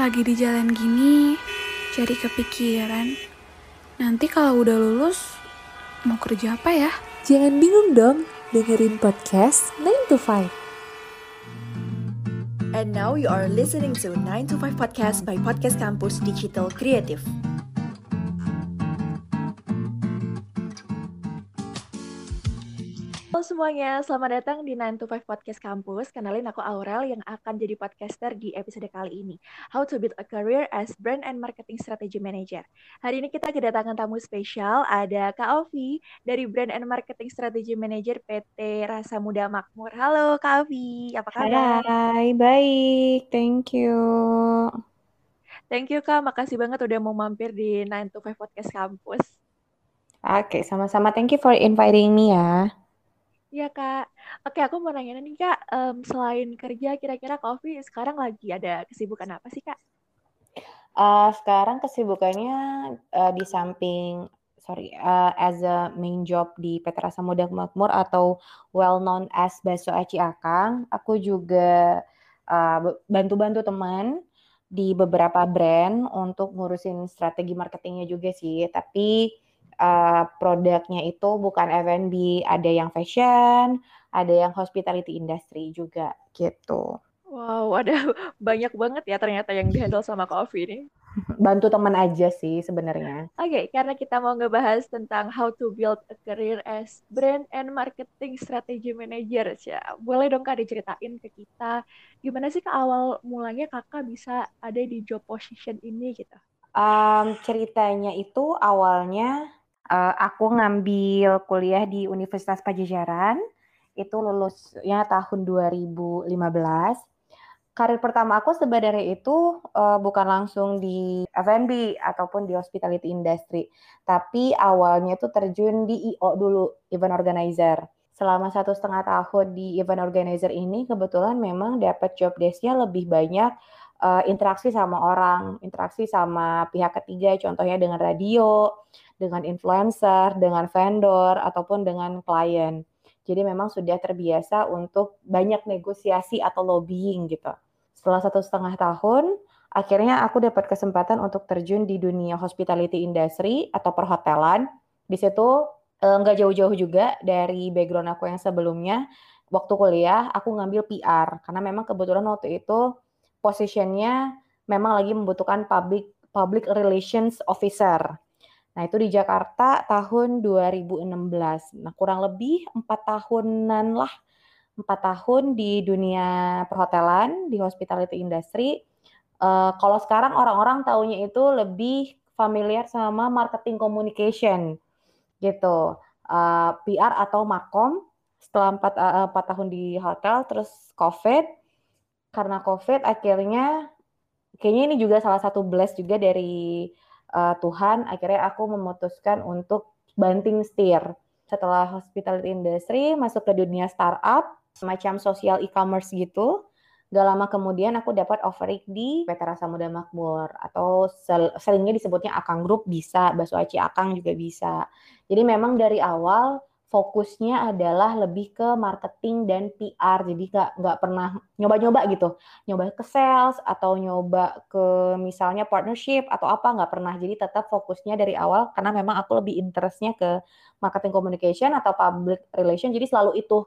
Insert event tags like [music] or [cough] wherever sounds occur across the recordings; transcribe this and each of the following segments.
Lagi di jalan gini, jadi kepikiran. Nanti kalau udah lulus, mau kerja apa ya? Jangan bingung dong, dengerin podcast 9 to 5. And now you are listening to 9 to 5 podcast by Podcast Campus Digital Creative. Semuanya, selamat datang di 9 to 5 Podcast Campus. Kenalin aku Aurel yang akan jadi podcaster di episode kali ini. How to build a career as brand and marketing strategy manager. Hari ini kita kedatangan tamu spesial, ada Kak Ovi dari Brand and Marketing Strategy Manager PT Rasa Muda Makmur. Halo Kak Ovi, apa kabar? Hai, baik. Thank you. Thank you Kak, makasih banget udah mau mampir di 9 to 5 Podcast Campus. Oke, sama-sama. Thank you for inviting me ya. Iya kak. Oke aku mau nanya nih kak, um, selain kerja kira-kira Kofi sekarang lagi ada kesibukan apa sih kak? Uh, sekarang kesibukannya uh, di samping sorry uh, as a main job di Petra Samudra Makmur atau well known as Baso Aci Akang, aku juga bantu-bantu uh, teman di beberapa brand untuk ngurusin strategi marketingnya juga sih. Tapi uh, produknya itu bukan F&B, ada yang fashion, ada yang hospitality industry juga gitu. Wow, ada [laughs] banyak banget ya ternyata yang dihandle sama Coffee ini. Bantu teman aja sih sebenarnya. Oke, okay, karena kita mau ngebahas tentang how to build a career as brand and marketing strategy manager. Ya, boleh dong Kak diceritain ke kita gimana sih ke awal mulanya Kakak bisa ada di job position ini gitu? Um, ceritanya itu awalnya uh, aku ngambil kuliah di Universitas Pajajaran itu lulusnya tahun 2015 karir pertama aku sebenarnya itu uh, bukan langsung di F&B ataupun di hospitality industry, tapi awalnya itu terjun di IO dulu, event organizer. Selama satu setengah tahun di event organizer ini, kebetulan memang dapat job desknya lebih banyak uh, interaksi sama orang, interaksi sama pihak ketiga, contohnya dengan radio, dengan influencer, dengan vendor, ataupun dengan klien. Jadi memang sudah terbiasa untuk banyak negosiasi atau lobbying gitu. Setelah satu setengah tahun, akhirnya aku dapat kesempatan untuk terjun di dunia hospitality industry atau perhotelan. Di situ eh, nggak jauh-jauh juga dari background aku yang sebelumnya. Waktu kuliah, aku ngambil PR karena memang kebetulan waktu itu posisinya memang lagi membutuhkan public public relations officer. Nah, itu di Jakarta tahun 2016. Nah, kurang lebih empat tahunan lah, empat tahun di dunia perhotelan, di hospitality industry. Uh, kalau sekarang orang-orang taunya itu lebih familiar sama marketing communication, gitu. Uh, eh, PR atau markom. Setelah empat, uh, empat tahun di hotel, terus COVID. Karena COVID, akhirnya kayaknya ini juga salah satu bless juga dari uh, Tuhan akhirnya aku memutuskan untuk banting setir setelah hospitality industry masuk ke dunia startup semacam sosial e-commerce gitu Gak lama kemudian aku dapat offering di PT Rasa Muda Makmur atau sel seringnya disebutnya Akang Group bisa, Baso Aci Akang juga bisa. Jadi memang dari awal fokusnya adalah lebih ke marketing dan PR jadi nggak nggak pernah nyoba-nyoba gitu. Nyoba ke sales atau nyoba ke misalnya partnership atau apa nggak pernah. Jadi tetap fokusnya dari awal karena memang aku lebih interestnya ke marketing communication atau public relation. Jadi selalu itu.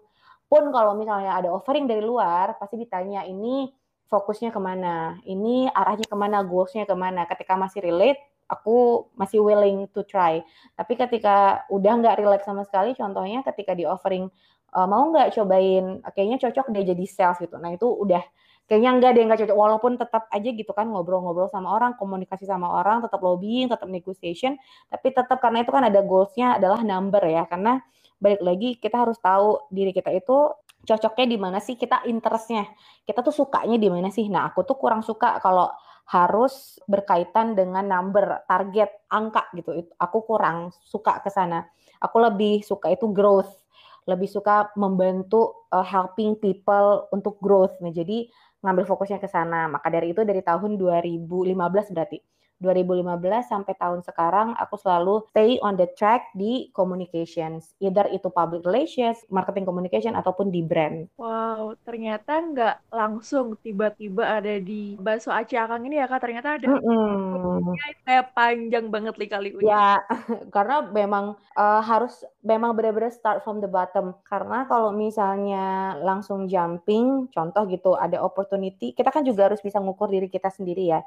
Pun kalau misalnya ada offering dari luar pasti ditanya ini fokusnya ke mana? Ini arahnya ke mana? Goalsnya ke mana? Ketika masih relate aku masih willing to try. Tapi ketika udah nggak relax sama sekali, contohnya ketika di offering uh, mau nggak cobain, kayaknya cocok dia jadi sales gitu. Nah itu udah kayaknya nggak deh nggak cocok. Walaupun tetap aja gitu kan ngobrol-ngobrol sama orang, komunikasi sama orang, tetap lobbying, tetap negotiation. Tapi tetap karena itu kan ada goalsnya adalah number ya. Karena balik lagi kita harus tahu diri kita itu cocoknya di mana sih kita interestnya kita tuh sukanya di mana sih nah aku tuh kurang suka kalau harus berkaitan dengan number, target, angka gitu. Aku kurang suka ke sana. Aku lebih suka itu growth, lebih suka membantu uh, helping people untuk growth. Nah, jadi ngambil fokusnya ke sana. Maka dari itu dari tahun 2015 berarti 2015 sampai tahun sekarang aku selalu stay on the track di communications. Either itu public relations, marketing communication, ataupun di brand. Wow, ternyata nggak langsung tiba-tiba ada di Bakso Aceh Akang ini ya Kak, ternyata ada mm -mm. kayak panjang banget lika-likunya. Ya, [laughs] karena memang uh, harus memang benar-benar start from the bottom. Karena kalau misalnya langsung jumping, contoh gitu, ada opportunity, kita kan juga harus bisa ngukur diri kita sendiri ya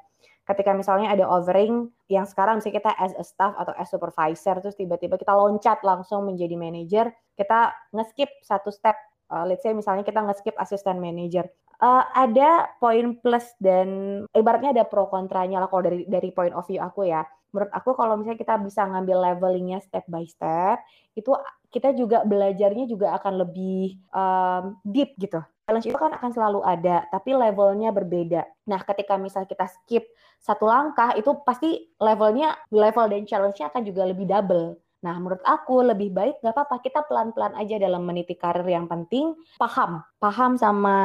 ketika misalnya ada offering yang sekarang misalnya kita as a staff atau as supervisor terus tiba-tiba kita loncat langsung menjadi manager kita nge-skip satu step. Uh, let's say misalnya kita nge-skip assistant manager. Uh, ada poin plus dan ibaratnya ada pro kontranya lah kalau dari dari point of view aku ya. Menurut aku kalau misalnya kita bisa ngambil levelingnya step by step itu kita juga belajarnya juga akan lebih um, deep gitu challenge itu kan akan selalu ada, tapi levelnya berbeda. Nah, ketika misal kita skip satu langkah, itu pasti levelnya, level dan challenge-nya akan juga lebih double. Nah, menurut aku lebih baik nggak apa-apa kita pelan-pelan aja dalam meniti karir yang penting paham, paham sama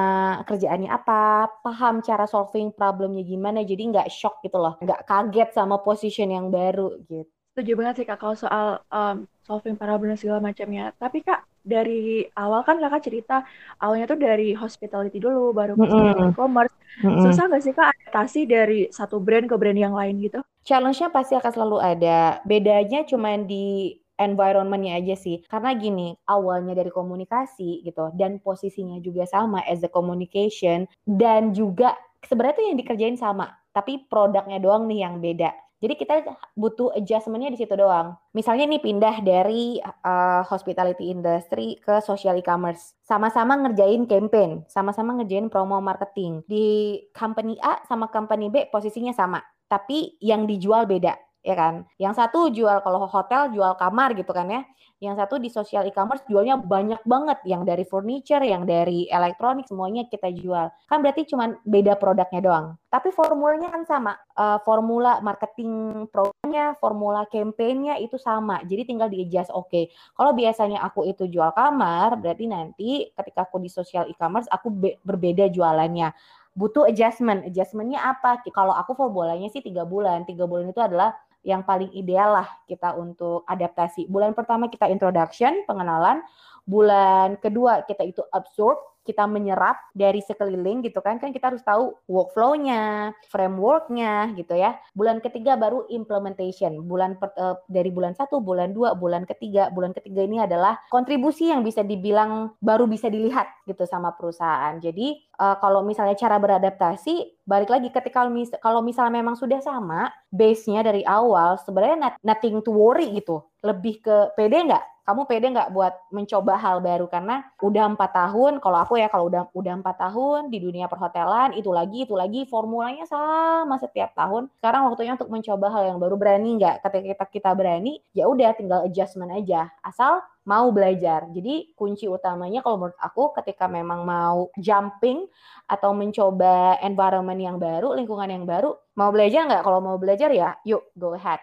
kerjaannya apa, paham cara solving problemnya gimana, jadi nggak shock gitu loh, nggak kaget sama position yang baru gitu. Setuju banget sih kak kalau soal um, solving problem segala macamnya. Tapi kak dari awal kan kakak cerita awalnya tuh dari hospitality dulu, baru ke mm e-commerce. Mm -hmm. Susah nggak sih kak adaptasi dari satu brand ke brand yang lain gitu? Challenge-nya pasti akan selalu ada. Bedanya cuma di environment-nya aja sih. Karena gini, awalnya dari komunikasi gitu dan posisinya juga sama as the communication dan juga sebenarnya tuh yang dikerjain sama, tapi produknya doang nih yang beda. Jadi kita butuh adjustment-nya di situ doang. Misalnya nih pindah dari uh, hospitality industry ke social e-commerce. Sama-sama ngerjain campaign, sama-sama ngerjain promo marketing. Di company A sama company B posisinya sama, tapi yang dijual beda ya kan? Yang satu jual kalau hotel jual kamar gitu kan ya. Yang satu di social e-commerce jualnya banyak banget yang dari furniture, yang dari elektronik semuanya kita jual. Kan berarti cuma beda produknya doang. Tapi formulanya kan sama. Uh, formula marketing programnya, formula campaignnya itu sama. Jadi tinggal di-adjust. Oke, okay. kalau biasanya aku itu jual kamar, berarti nanti ketika aku di social e-commerce aku berbeda jualannya butuh adjustment. Adjustmentnya apa? Kalau aku formulanya sih tiga bulan. Tiga bulan itu adalah yang paling ideal lah kita untuk adaptasi. Bulan pertama kita introduction, pengenalan. Bulan kedua kita itu absorb, kita menyerap dari sekeliling gitu kan kan kita harus tahu workflow-nya, framework-nya gitu ya. Bulan ketiga baru implementation. Bulan per, uh, dari bulan satu, bulan dua, bulan ketiga, bulan ketiga ini adalah kontribusi yang bisa dibilang baru bisa dilihat gitu sama perusahaan. Jadi uh, kalau misalnya cara beradaptasi balik lagi ketika mis kalau misalnya memang sudah sama base-nya dari awal sebenarnya nothing to worry gitu. Lebih ke pede nggak? kamu pede nggak buat mencoba hal baru? Karena udah empat tahun kalau aku ya kalau udah udah empat tahun di dunia perhotelan itu lagi itu lagi formulanya sama setiap tahun. Sekarang waktunya untuk mencoba hal yang baru. Berani nggak? Ketika kita kita berani ya udah tinggal adjustment aja. Asal mau belajar jadi kunci utamanya kalau menurut aku ketika memang mau jumping atau mencoba environment yang baru lingkungan yang baru mau belajar nggak kalau mau belajar ya yuk go ahead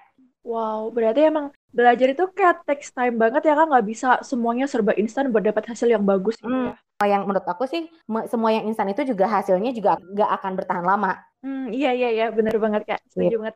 Wow, berarti emang belajar itu kayak text time banget ya kan nggak bisa semuanya serba instan buat dapat hasil yang bagus gitu hmm. ya. Yang menurut aku sih semua yang instan itu juga hasilnya juga nggak akan bertahan lama. Hmm, iya iya iya benar banget kak, setuju gitu. banget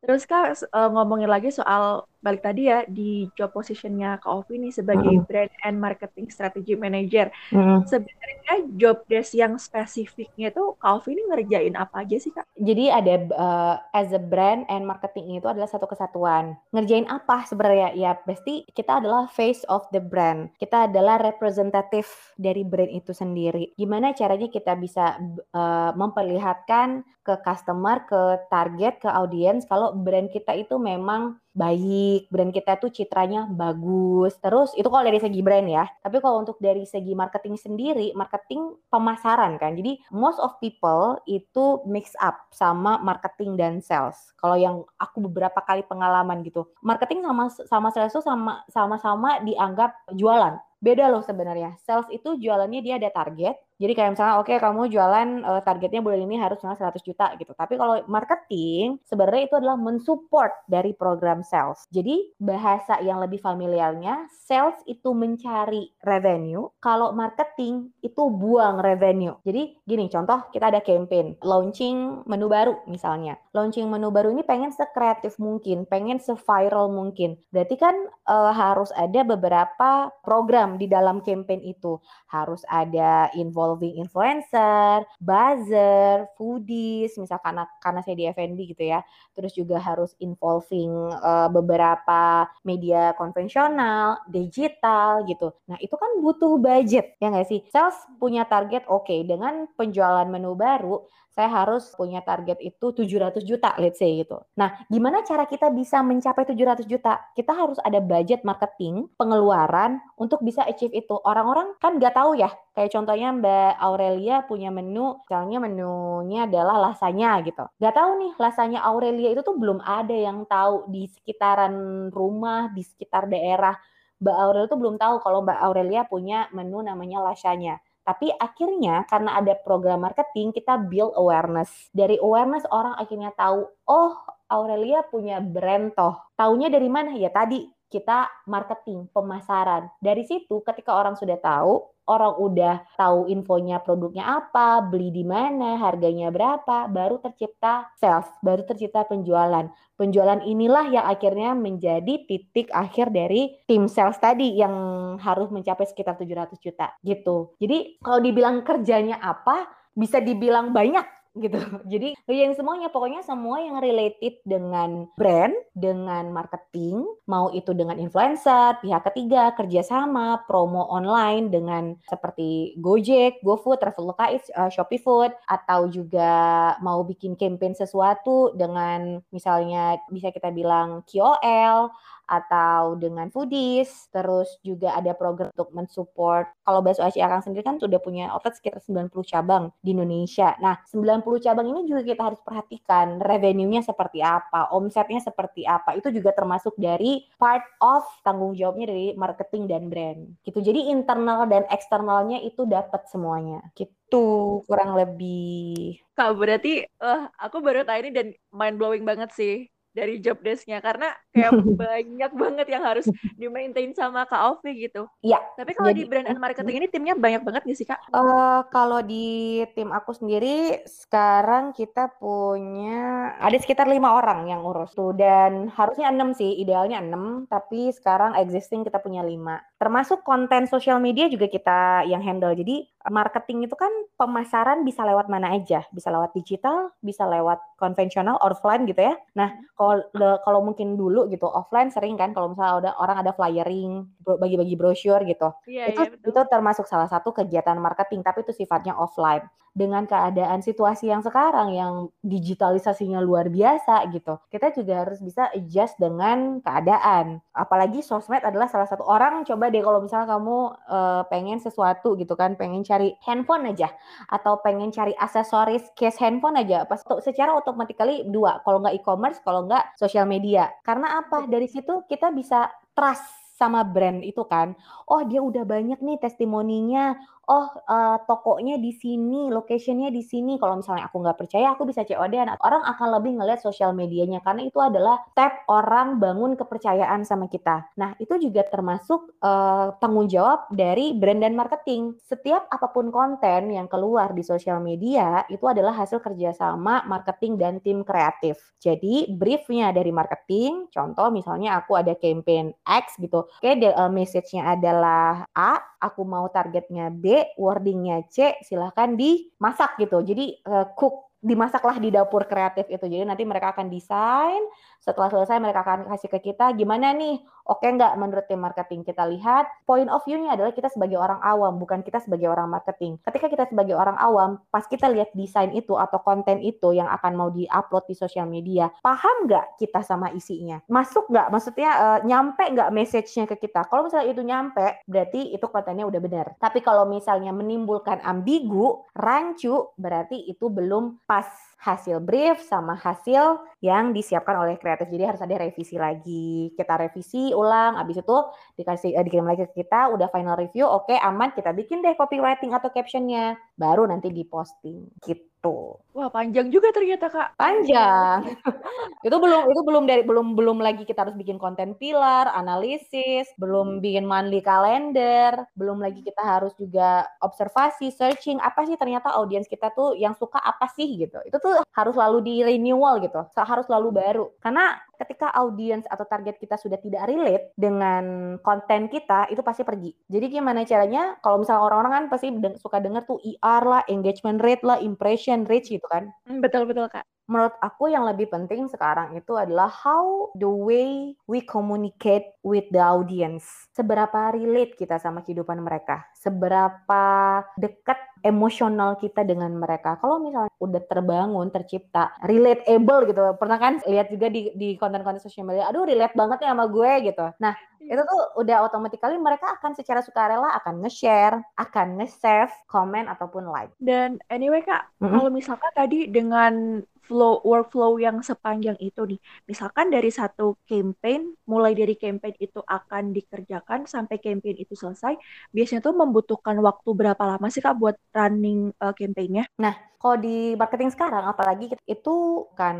Terus kak uh, ngomongin lagi soal balik tadi ya di job positionnya Kak Ovi nih sebagai mm. brand and marketing strategy manager. Mm. Sebenarnya job desk yang spesifiknya itu Kak Ovi ini ngerjain apa aja sih Kak? Jadi ada uh, as a brand and marketing itu adalah satu kesatuan. Ngerjain apa sebenarnya? Ya pasti kita adalah face of the brand. Kita adalah representatif dari brand itu sendiri. Gimana caranya kita bisa uh, memperlihatkan ke customer, ke target, ke audiens kalau brand kita itu memang baik, brand kita tuh citranya bagus. Terus itu kalau dari segi brand ya. Tapi kalau untuk dari segi marketing sendiri, marketing pemasaran kan. Jadi most of people itu mix up sama marketing dan sales. Kalau yang aku beberapa kali pengalaman gitu, marketing sama sama sales itu sama sama-sama dianggap jualan beda loh sebenarnya. Sales itu jualannya dia ada target. Jadi kayak misalnya oke okay, kamu jualan uh, targetnya bulan ini harus 100 juta gitu. Tapi kalau marketing sebenarnya itu adalah mensupport dari program sales. Jadi bahasa yang lebih familiarnya, sales itu mencari revenue, kalau marketing itu buang revenue. Jadi gini, contoh kita ada campaign, launching menu baru misalnya. Launching menu baru ini pengen sekreatif mungkin, pengen se-viral mungkin. Berarti kan e, harus ada beberapa program di dalam campaign itu. Harus ada involving influencer, buzzer, foodies, misalkan karena, karena saya di F&B gitu ya. Terus juga harus involving uh, beberapa media konvensional, digital gitu. Nah, itu kan butuh budget ya nggak sih? Sales punya target oke okay, dengan penjualan menu baru saya harus punya target itu 700 juta, let's say gitu. Nah, gimana cara kita bisa mencapai 700 juta? Kita harus ada budget marketing, pengeluaran untuk bisa achieve itu. Orang-orang kan nggak tahu ya, kayak contohnya Mbak Aurelia punya menu, misalnya menunya adalah lasanya gitu. Nggak tahu nih, lasanya Aurelia itu tuh belum ada yang tahu di sekitaran rumah, di sekitar daerah. Mbak Aurelia tuh belum tahu kalau Mbak Aurelia punya menu namanya lasanya. Tapi akhirnya karena ada program marketing kita build awareness. Dari awareness orang akhirnya tahu, oh Aurelia punya brand toh. Taunya dari mana? Ya tadi kita marketing, pemasaran. Dari situ ketika orang sudah tahu, orang udah tahu infonya produknya apa, beli di mana, harganya berapa, baru tercipta sales, baru tercipta penjualan. Penjualan inilah yang akhirnya menjadi titik akhir dari tim sales tadi yang harus mencapai sekitar 700 juta gitu. Jadi kalau dibilang kerjanya apa, bisa dibilang banyak gitu. [laughs] Jadi yang semuanya pokoknya semua yang related dengan brand, dengan marketing, mau itu dengan influencer, pihak ketiga, kerjasama, promo online dengan seperti Gojek, GoFood, Traveloka uh, Shopee Food, atau juga mau bikin campaign sesuatu dengan misalnya bisa kita bilang KOL atau dengan foodies, terus juga ada program untuk mensupport. Kalau Bakso Aci Akang sendiri kan sudah punya outlet sekitar 90 cabang di Indonesia. Nah, 90 cabang ini juga kita harus perhatikan revenue-nya seperti apa, omsetnya seperti apa. Itu juga termasuk dari part of tanggung jawabnya dari marketing dan brand. Gitu. Jadi internal dan eksternalnya itu dapat semuanya. Gitu kurang lebih. Kak, berarti uh, aku baru tahu ini dan mind blowing banget sih dari job desknya karena kayak [laughs] banyak banget yang harus di maintain sama Kak Ovi gitu. Iya. Tapi kalau di brand and marketing ini timnya banyak banget gak sih Kak? Uh, kalau di tim aku sendiri sekarang kita punya ada sekitar lima orang yang urus tuh dan harusnya enam sih idealnya enam tapi sekarang existing kita punya lima. Termasuk konten sosial media juga kita yang handle. Jadi marketing itu kan pemasaran bisa lewat mana aja, bisa lewat digital, bisa lewat konvensional, offline gitu ya. Nah, kalau kalau mungkin dulu gitu offline sering kan kalau misalnya ada orang ada flyering, bagi-bagi brosur gitu. Iya, itu iya, itu termasuk salah satu kegiatan marketing, tapi itu sifatnya offline. Dengan keadaan situasi yang sekarang yang digitalisasinya luar biasa gitu, kita juga harus bisa adjust dengan keadaan. Apalagi sosmed adalah salah satu orang coba deh kalau misalnya kamu uh, pengen sesuatu gitu kan, pengen cari handphone aja atau pengen cari aksesoris case handphone aja pas secara automatically dua kalau nggak e-commerce kalau nggak sosial media. Karena apa? Dari situ kita bisa trust sama brand itu kan. Oh, dia udah banyak nih testimoninya oh uh, tokonya di sini, locationnya di sini. Kalau misalnya aku nggak percaya, aku bisa COD. Orang akan lebih ngeliat sosial medianya karena itu adalah step orang bangun kepercayaan sama kita. Nah itu juga termasuk uh, tanggung jawab dari brand dan marketing. Setiap apa pun konten yang keluar di sosial media itu adalah hasil kerjasama marketing dan tim kreatif. Jadi briefnya dari marketing, contoh misalnya aku ada campaign X gitu, oke uh, message-nya adalah A, aku mau targetnya B, wordingnya C, silahkan dimasak gitu. Jadi uh, cook dimasaklah di dapur kreatif itu. Jadi nanti mereka akan desain, setelah selesai mereka akan kasih ke kita gimana nih, oke nggak menurut tim marketing. Kita lihat point of view-nya adalah kita sebagai orang awam, bukan kita sebagai orang marketing. Ketika kita sebagai orang awam, pas kita lihat desain itu atau konten itu yang akan mau di-upload di sosial media, paham nggak kita sama isinya? Masuk nggak? Maksudnya uh, nyampe nggak message-nya ke kita? Kalau misalnya itu nyampe, berarti itu kontennya udah benar. Tapi kalau misalnya menimbulkan ambigu, rancu, berarti itu belum pas hasil brief sama hasil yang disiapkan oleh kreatif. Jadi harus ada revisi lagi. Kita revisi ulang, habis itu dikasih eh, dikirim lagi ke kita, udah final review, oke okay, aman, kita bikin deh copywriting atau captionnya, baru nanti diposting gitu. Gitu. Wah, panjang juga ternyata, Kak. Panjang. [laughs] itu belum itu belum dari belum belum lagi kita harus bikin konten pilar, analisis, belum bikin monthly calendar, belum lagi kita harus juga observasi, searching apa sih ternyata audiens kita tuh yang suka apa sih gitu. Itu tuh harus selalu di renewal gitu. Harus selalu baru. Karena ketika audiens atau target kita sudah tidak relate dengan konten kita, itu pasti pergi. Jadi gimana caranya? Kalau misalnya orang-orang kan pasti suka denger tuh ER lah, engagement rate lah, impression rate gitu kan. Hmm, betul betul kak. Menurut aku yang lebih penting sekarang itu adalah how the way we communicate with the audience. Seberapa relate kita sama kehidupan mereka, seberapa dekat emosional kita dengan mereka. Kalau misalnya udah terbangun, tercipta, relatable gitu. Pernah kan lihat juga di di konten-konten sosial media, aduh relate banget ya sama gue gitu. Nah, itu tuh udah automatically mereka akan secara sukarela akan nge-share, akan nge-save, komen ataupun like. Dan anyway Kak, mm -hmm. kalau misalkan tadi dengan flow workflow yang sepanjang itu nih. Misalkan dari satu campaign, mulai dari campaign itu akan dikerjakan sampai campaign itu selesai, biasanya tuh membutuhkan waktu berapa lama sih Kak buat running uh, campaignnya? Nah, kalau di marketing sekarang, apalagi itu kan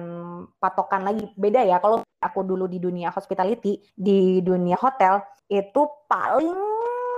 patokan lagi beda ya. Kalau aku dulu di dunia hospitality, di dunia hotel, itu paling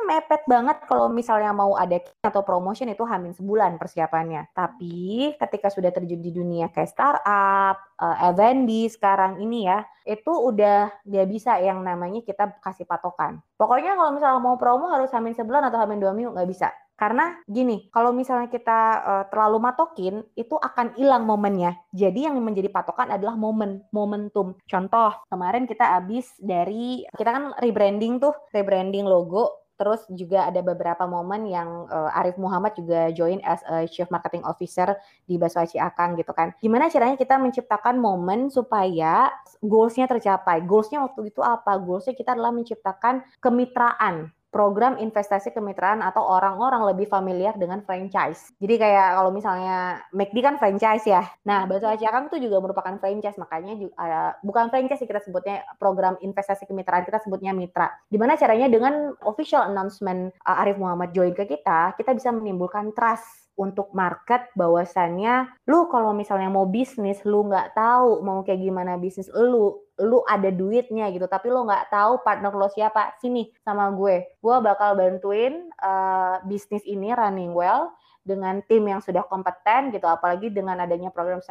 mepet banget kalau misalnya mau ada atau promotion itu hamil sebulan persiapannya. Tapi ketika sudah terjun di dunia kayak startup, uh, F&B sekarang ini ya, itu udah dia bisa yang namanya kita kasih patokan. Pokoknya kalau misalnya mau promo harus hamil sebulan atau hamil dua minggu nggak bisa. Karena gini, kalau misalnya kita uh, terlalu matokin, itu akan hilang momennya. Jadi yang menjadi patokan adalah momen, momentum. Contoh, kemarin kita habis dari, kita kan rebranding tuh, rebranding logo, Terus juga ada beberapa momen yang uh, Arif Muhammad juga join as a Chief Marketing Officer di Baswaci Akang gitu kan. Gimana caranya kita menciptakan momen supaya goalsnya tercapai. Goalsnya waktu itu apa? Goalsnya kita adalah menciptakan kemitraan program investasi kemitraan atau orang-orang lebih familiar dengan franchise. Jadi kayak kalau misalnya McD kan franchise ya. Nah, Bakso Aci Akang itu juga merupakan franchise, makanya juga, uh, bukan franchise kita sebutnya program investasi kemitraan kita sebutnya mitra. Gimana caranya dengan official announcement uh, Arif Muhammad join ke kita, kita bisa menimbulkan trust untuk market bahwasannya lu kalau misalnya mau bisnis lu nggak tahu mau kayak gimana bisnis lu lu ada duitnya gitu tapi lu nggak tahu partner lo siapa sini sama gue gue bakal bantuin uh, bisnis ini running well dengan tim yang sudah kompeten gitu apalagi dengan adanya program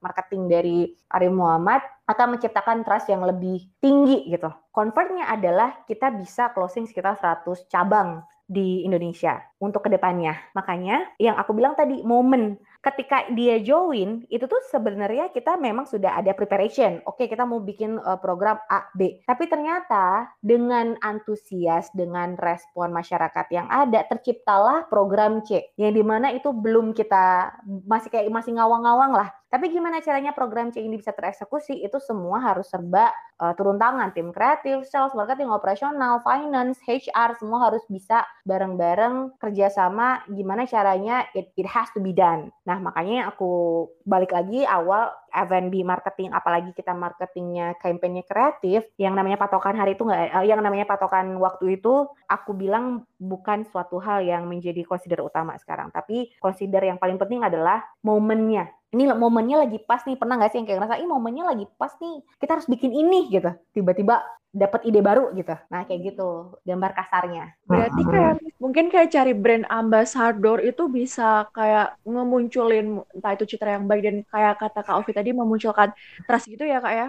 marketing dari Ari Muhammad akan menciptakan trust yang lebih tinggi gitu. Convertnya adalah kita bisa closing sekitar 100 cabang di Indonesia untuk ke depannya. Makanya yang aku bilang tadi momen ketika dia join itu tuh sebenarnya kita memang sudah ada preparation. Oke, kita mau bikin uh, program A, B. Tapi ternyata dengan antusias, dengan respon masyarakat yang ada, terciptalah program C. Yang di mana itu belum kita masih kayak masih ngawang-ngawang lah. Tapi gimana caranya program C ini bisa tereksekusi? Itu semua harus serba uh, turun tangan. Tim kreatif, sales, marketing, operasional, finance, HR, semua harus bisa bareng-bareng kerjasama gimana caranya it, it has to be done. Nah, makanya aku balik lagi awal F&B marketing, apalagi kita marketingnya kampanye kreatif, yang namanya patokan hari itu nggak, uh, yang namanya patokan waktu itu, aku bilang bukan suatu hal yang menjadi consider utama sekarang, tapi consider yang paling penting adalah momennya ini momennya lagi pas nih. Pernah nggak sih yang kayak ngerasa ini momennya lagi pas nih. Kita harus bikin ini gitu. Tiba-tiba dapat ide baru gitu. Nah kayak gitu. Gambar kasarnya. Berarti kayak mungkin kayak cari brand ambassador itu bisa kayak ngemunculin entah itu citra yang baik dan kayak kata kak Ovi tadi memunculkan trust gitu ya kak ya?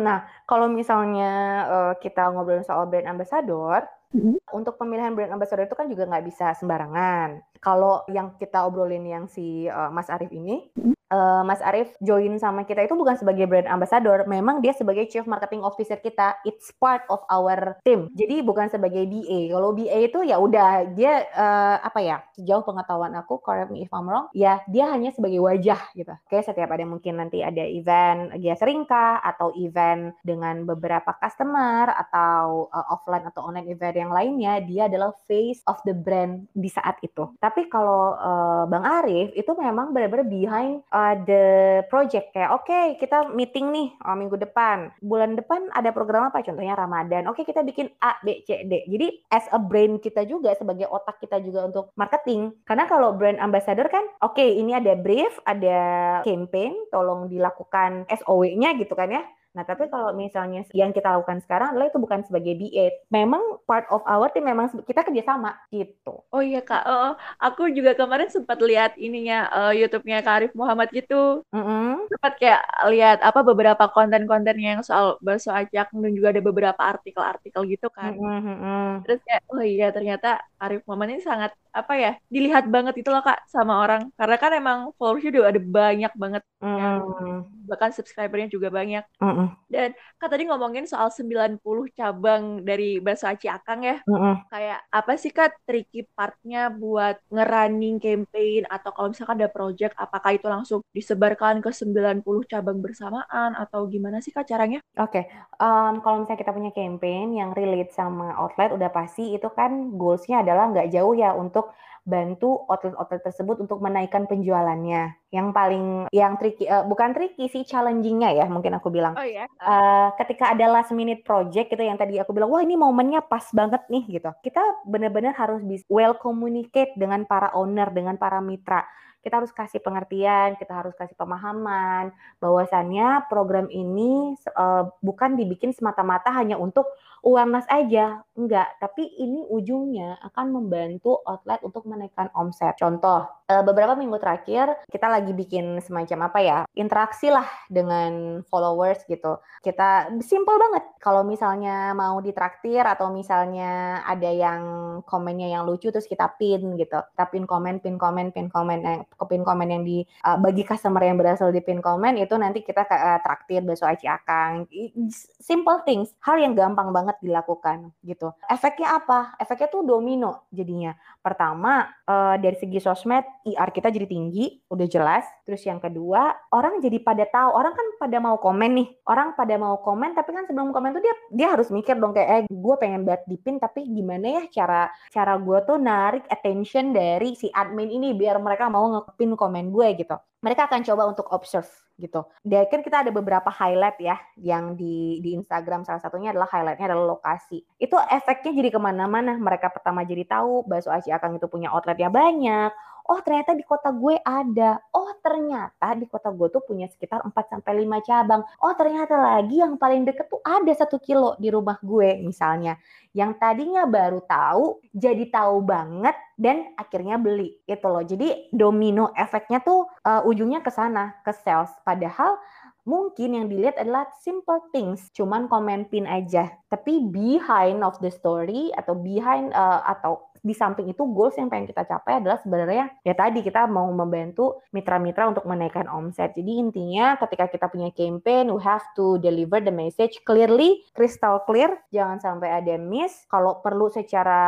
Nah kalau misalnya uh, kita ngobrol soal brand ambassador Mm-hmm. Untuk pemilihan brand ambassador itu kan juga nggak bisa sembarangan. Kalau yang kita obrolin yang si uh, Mas Arief ini, mm-hmm uh, Mas Arief join sama kita itu bukan sebagai brand ambassador, memang dia sebagai chief marketing officer kita. It's part of our team. Jadi bukan sebagai BA. Kalau BA itu ya udah dia uh, apa ya? Sejauh pengetahuan aku, correct me if I'm wrong, ya dia hanya sebagai wajah gitu. Oke, setiap ada mungkin nanti ada event dia seringkah atau event dengan beberapa customer atau uh, offline atau online event yang lainnya, dia adalah face of the brand di saat itu. Tapi kalau uh, Bang Arief itu memang benar-benar behind uh, uh, the project kayak oke okay, kita meeting nih oh, minggu depan. Bulan depan ada program apa? Contohnya Ramadan. Oke okay, kita bikin A B C D. Jadi as a brain kita juga sebagai otak kita juga untuk marketing. Karena kalau brand ambassador kan oke okay, ini ada brief ada campaign tolong dilakukan SOW-nya gitu kan ya Nah, tapi kalau misalnya yang kita lakukan sekarang adalah itu bukan sebagai diet. Memang part of our team memang kita kerjasama gitu. Oh iya kak, oh, aku juga kemarin sempat lihat ininya uh, YouTube-nya Kak Arif Muhammad gitu. Mm -hmm. Sempat kayak lihat apa beberapa konten-kontennya yang soal bakso acak dan juga ada beberapa artikel-artikel gitu kan. Mm -hmm. Terus kayak oh iya ternyata Arif Muhammad ini sangat apa ya dilihat banget itu loh kak sama orang karena kan emang followersnya udah ada banyak banget mm. yang bahkan subscribernya juga banyak dan kak tadi ngomongin soal 90 cabang dari bakso aci akang ya mm kayak apa sih kak tricky partnya buat ngerunning campaign atau kalau misalkan ada project apakah itu langsung disebarkan ke 90 cabang bersamaan atau gimana sih kak caranya? Oke, okay. um, kalau misalnya kita punya campaign yang relate sama outlet udah pasti itu kan goalsnya adalah nggak jauh ya untuk bantu outlet-outlet tersebut untuk menaikkan penjualannya. Yang paling yang tricky uh, bukan tricky sih challengingnya ya mungkin aku bilang. Oh ya. Uh, ketika ada last minute project gitu yang tadi aku bilang wah ini momennya pas banget nih gitu. Kita benar-benar harus bisa well communicate dengan para owner dengan para mitra kita harus kasih pengertian, kita harus kasih pemahaman bahwasannya program ini uh, bukan dibikin semata-mata hanya untuk awareness aja, enggak, tapi ini ujungnya akan membantu outlet untuk menaikkan omset. Contoh, uh, beberapa minggu terakhir kita lagi bikin semacam apa ya, interaksi lah dengan followers gitu. Kita simple banget. Kalau misalnya mau ditraktir atau misalnya ada yang komennya yang lucu terus kita pin gitu. Kita pin komen, pin komen, pin komen. Eh, pin komen yang di uh, bagi customer yang berasal di pin komen itu nanti kita uh, traktir bakso aci akang. Simple things, hal yang gampang banget dilakukan gitu. Efeknya apa? Efeknya tuh domino jadinya. Pertama, uh, dari segi sosmed IR kita jadi tinggi, udah jelas. Terus yang kedua, orang jadi pada tahu, orang kan pada mau komen nih. Orang pada mau komen tapi kan sebelum komen tuh dia dia harus mikir dong kayak eh gue pengen banget dipin tapi gimana ya cara cara gue tuh narik attention dari si admin ini biar mereka mau ngepin komen gue gitu. Mereka akan coba untuk observe gitu. Dan kan kita ada beberapa highlight ya yang di di Instagram salah satunya adalah highlightnya adalah lokasi. Itu efeknya jadi ke mana-mana. Mereka pertama jadi tahu bakso Aci Akang itu punya outletnya banyak oh ternyata di kota gue ada. Oh ternyata di kota gue tuh punya sekitar 4 sampai 5 cabang. Oh ternyata lagi yang paling deket tuh ada satu kilo di rumah gue misalnya. Yang tadinya baru tahu jadi tahu banget dan akhirnya beli itu loh. Jadi domino efeknya tuh uh, ujungnya ke sana, ke sales. Padahal mungkin yang dilihat adalah simple things, cuman komen pin aja. Tapi behind of the story atau behind uh, atau di samping itu goals yang pengen kita capai adalah sebenarnya ya tadi kita mau membantu mitra-mitra untuk menaikkan omset. Jadi intinya ketika kita punya campaign, we have to deliver the message clearly, crystal clear, jangan sampai ada miss. Kalau perlu secara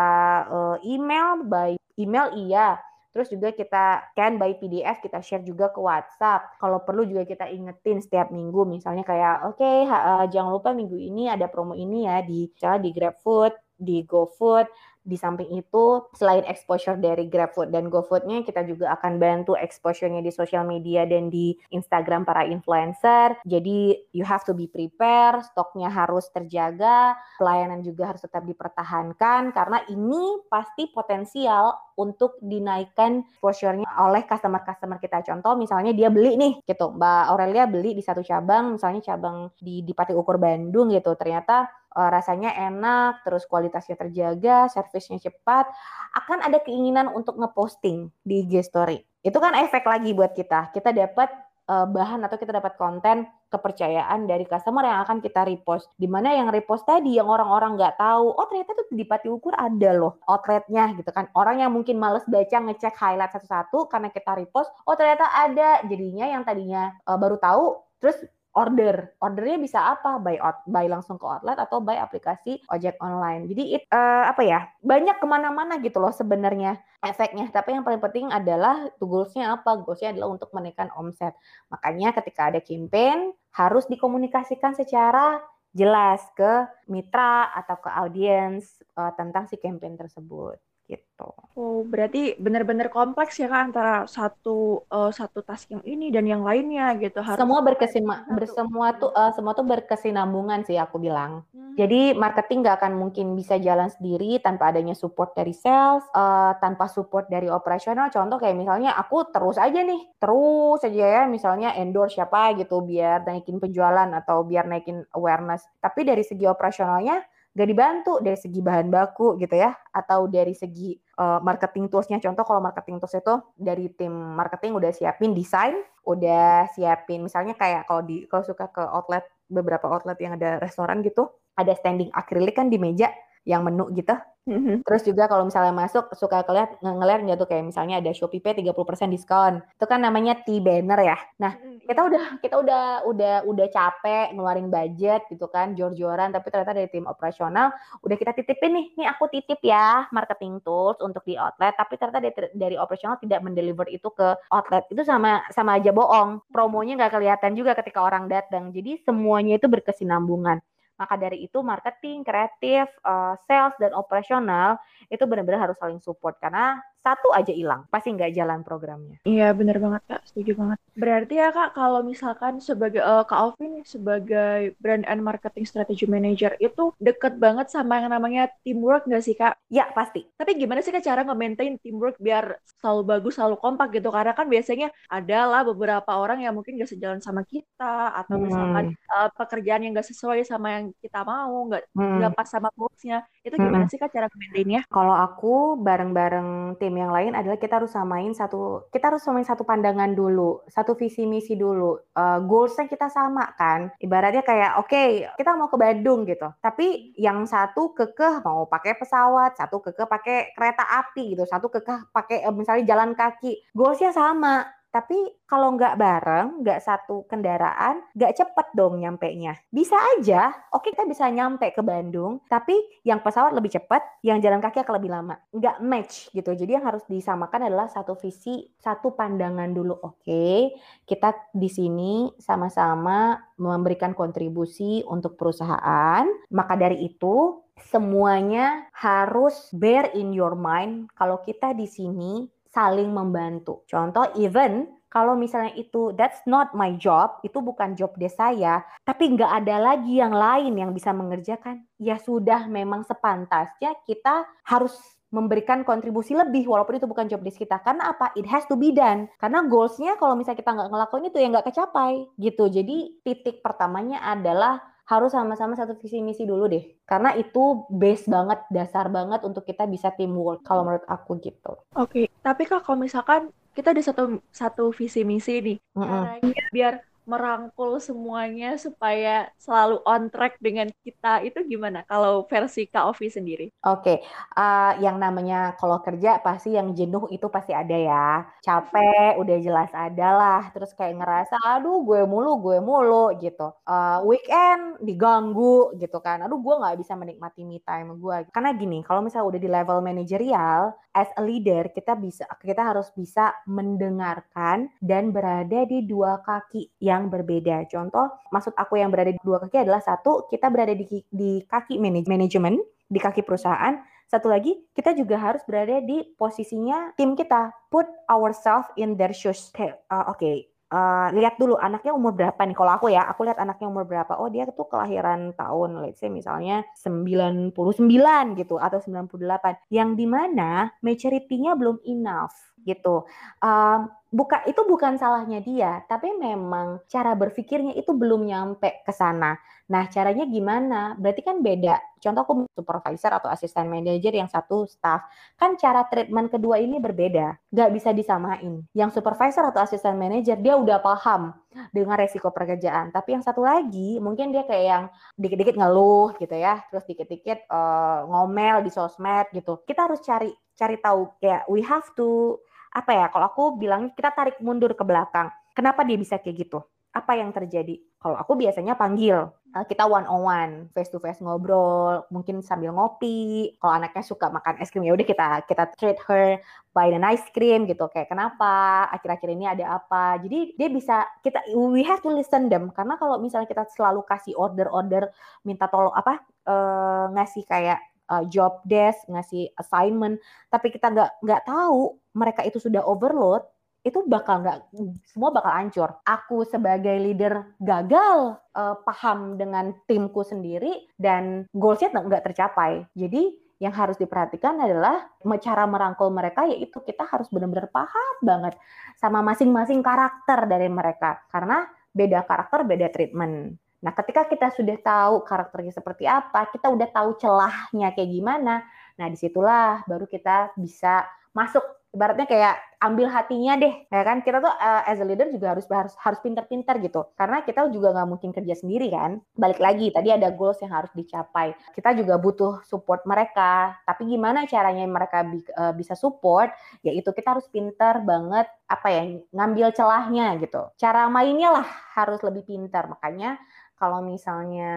uh, email, by email iya, Terus juga kita scan by PDF, kita share juga ke WhatsApp. Kalau perlu juga kita ingetin setiap minggu, misalnya kayak, oke, okay, uh, jangan lupa minggu ini ada promo ini ya di di GrabFood, di GoFood, di samping itu, selain exposure dari GrabFood dan GoFood-nya, kita juga akan bantu exposure-nya di sosial media dan di Instagram para influencer. Jadi, you have to be prepared, stoknya harus terjaga, pelayanan juga harus tetap dipertahankan, karena ini pasti potensial untuk dinaikkan exposure-nya oleh customer-customer kita. Contoh, misalnya dia beli nih, gitu. Mbak Aurelia beli di satu cabang, misalnya cabang di, di Pati Ukur Bandung gitu. Ternyata uh, rasanya enak, terus kualitasnya terjaga, servisnya cepat, akan ada keinginan untuk ngeposting di IG story. Itu kan efek lagi buat kita. Kita dapat uh, bahan atau kita dapat konten kepercayaan dari customer yang akan kita repost. Di mana yang repost tadi yang orang-orang nggak tahu, oh ternyata tuh di Pati Ukur ada loh outletnya gitu kan. Orang yang mungkin males baca ngecek highlight satu-satu karena kita repost, oh ternyata ada. Jadinya yang tadinya uh, baru tahu, terus order. Ordernya bisa apa? Buy out, buy langsung ke outlet atau buy aplikasi ojek online. Jadi it, uh, apa ya? Banyak ke mana-mana gitu loh sebenarnya efeknya. Tapi yang paling penting adalah goalsnya apa? Goalsnya adalah untuk menaikkan omset. Makanya ketika ada campaign harus dikomunikasikan secara jelas ke mitra atau ke audiens uh, tentang si campaign tersebut gitu. Oh, berarti benar-benar kompleks ya Kak antara satu uh, satu task yang ini dan yang lainnya gitu harus semua berkesima bersemua tuh uh, semua tuh berkesinambungan sih aku bilang. Hmm. Jadi marketing nggak akan mungkin bisa jalan sendiri tanpa adanya support dari sales, uh, tanpa support dari operasional. Contoh kayak misalnya aku terus aja nih, terus aja ya misalnya endorse siapa gitu biar naikin penjualan atau biar naikin awareness. Tapi dari segi operasionalnya gak dibantu dari segi bahan baku gitu ya atau dari segi uh, marketing toolsnya. Contoh kalau marketing tools itu dari tim marketing udah siapin desain udah siapin misalnya kayak kalau di kalau suka ke outlet beberapa outlet yang ada restoran gitu ada standing akrilik kan di meja yang menu gitu. Mm-hmm. Terus juga kalau misalnya masuk suka ngeliat ngeliat nggak tuh kayak misalnya ada Shopee Pay 30% diskon. Itu kan namanya T-banner ya. Nah, mm-hmm. kita udah kita udah udah udah capek ngeluarin budget gitu kan, jor-joran tapi ternyata dari tim operasional udah kita titipin nih, nih aku titip ya marketing tools untuk di outlet, tapi ternyata dari, dari operasional tidak mendeliver itu ke outlet. Itu sama sama aja bohong. Promonya nggak kelihatan juga ketika orang datang. Jadi semuanya itu berkesinambungan. Maka dari itu marketing, kreatif, uh, sales dan operasional itu benar-benar harus saling support. Karena satu aja hilang, pasti nggak jalan programnya. Iya, benar banget Kak, setuju banget. Berarti ya Kak, kalau misalkan sebagai uh, Kak Alvin sebagai brand and marketing strategy manager itu deket banget sama yang namanya teamwork nggak sih Kak? Ya, pasti. Tapi gimana sih Kak cara nge-maintain teamwork biar selalu bagus, selalu kompak gitu? Karena kan biasanya adalah beberapa orang yang mungkin nggak sejalan sama kita atau hmm. misalkan uh, pekerjaan yang nggak sesuai sama yang kita mau, nggak hmm. pas sama goalsnya. Itu gimana hmm. sih Kak cara nge-maintainnya? Kalau aku bareng-bareng tim tim yang lain adalah kita harus samain satu kita harus samain satu pandangan dulu, satu visi misi dulu. Uh, goalsnya kita sama kan. Ibaratnya kayak oke, okay, kita mau ke Bandung gitu. Tapi yang satu kekeh mau pakai pesawat, satu kekeh pakai kereta api gitu, satu kekeh pakai uh, misalnya jalan kaki. Goalsnya sama tapi kalau nggak bareng, nggak satu kendaraan, nggak cepet dong nyampe nya. Bisa aja, oke kita bisa nyampe ke Bandung, tapi yang pesawat lebih cepat, yang jalan kaki akan lebih lama. Nggak match gitu. Jadi yang harus disamakan adalah satu visi, satu pandangan dulu. Oke, kita di sini sama-sama memberikan kontribusi untuk perusahaan. Maka dari itu, semuanya harus bear in your mind kalau kita di sini saling membantu. Contoh even kalau misalnya itu that's not my job, itu bukan job desk saya, tapi nggak ada lagi yang lain yang bisa mengerjakan, ya sudah memang sepantasnya kita harus memberikan kontribusi lebih walaupun itu bukan job desk kita karena apa? It has to be done. Karena goalsnya kalau misalnya kita nggak ngelakuin itu ya nggak kecapai gitu. Jadi titik pertamanya adalah harus sama-sama satu visi misi dulu deh. Karena itu base banget, dasar banget untuk kita bisa teamwork kalau menurut aku gitu. Oke, okay. tapi Kak kalau misalkan kita ada satu satu visi misi nih, mm -hmm. caranya biar merangkul semuanya supaya selalu on track dengan kita itu gimana kalau versi Kak Ovi sendiri? Oke, okay. uh, eh, yang namanya kalau kerja pasti yang jenuh itu pasti ada ya. Capek udah jelas ada lah, terus kayak ngerasa aduh gue mulu gue mulu gitu. Uh, weekend diganggu gitu kan. Aduh gue nggak bisa menikmati me time gue. Karena gini, kalau misalnya udah di level manajerial, as a leader kita bisa kita harus bisa mendengarkan dan berada di dua kaki yang berbeda. Contoh, maksud aku yang berada di dua kaki adalah satu, kita berada di, di kaki manajemen, di kaki perusahaan. Satu lagi, kita juga harus berada di posisinya tim kita. Put ourselves in their shoes. Oke, uh, okay, uh, lihat dulu anaknya umur berapa nih. Kalau aku ya, aku lihat anaknya umur berapa. Oh, dia tuh kelahiran tahun let's say misalnya 99 gitu atau 98. Yang di mana maturity-nya belum enough gitu. Um, buka itu bukan salahnya dia, tapi memang cara berpikirnya itu belum nyampe ke sana. Nah, caranya gimana? Berarti kan beda. Contoh aku supervisor atau asisten manajer yang satu staff. Kan cara treatment kedua ini berbeda. Gak bisa disamain. Yang supervisor atau asisten manajer, dia udah paham dengan resiko pekerjaan. Tapi yang satu lagi, mungkin dia kayak yang dikit-dikit ngeluh gitu ya. Terus dikit-dikit uh, ngomel di sosmed gitu. Kita harus cari cari tahu kayak we have to apa ya kalau aku bilang kita tarik mundur ke belakang. Kenapa dia bisa kayak gitu? Apa yang terjadi? Kalau aku biasanya panggil eh, kita one on one face to face ngobrol mungkin sambil ngopi. Kalau anaknya suka makan es krim ya udah kita kita treat her by an ice cream gitu. Kayak kenapa? Akhir-akhir ini ada apa? Jadi dia bisa kita we have to listen them. Karena kalau misalnya kita selalu kasih order-order minta tolong apa uh, ngasih kayak uh, job desk, ngasih assignment, tapi kita nggak nggak tahu mereka itu sudah overload, itu bakal nggak semua bakal hancur. Aku sebagai leader gagal uh, paham dengan timku sendiri dan goalsnya nggak tercapai. Jadi yang harus diperhatikan adalah cara merangkul mereka yaitu kita harus benar-benar paham banget sama masing-masing karakter dari mereka karena beda karakter beda treatment. Nah, ketika kita sudah tahu karakternya seperti apa, kita udah tahu celahnya kayak gimana. Nah, di situlah baru kita bisa masuk. Ibaratnya kayak ambil hatinya deh ya kan? Kita tuh uh, as a leader juga harus harus harus pintar-pintar gitu. Karena kita juga nggak mungkin kerja sendiri kan? Balik lagi tadi ada goals yang harus dicapai. Kita juga butuh support mereka. Tapi gimana caranya mereka bi uh, bisa support? Yaitu kita harus pintar banget apa ya ngambil celahnya gitu. Cara mainnya lah harus lebih pintar. Makanya kalau misalnya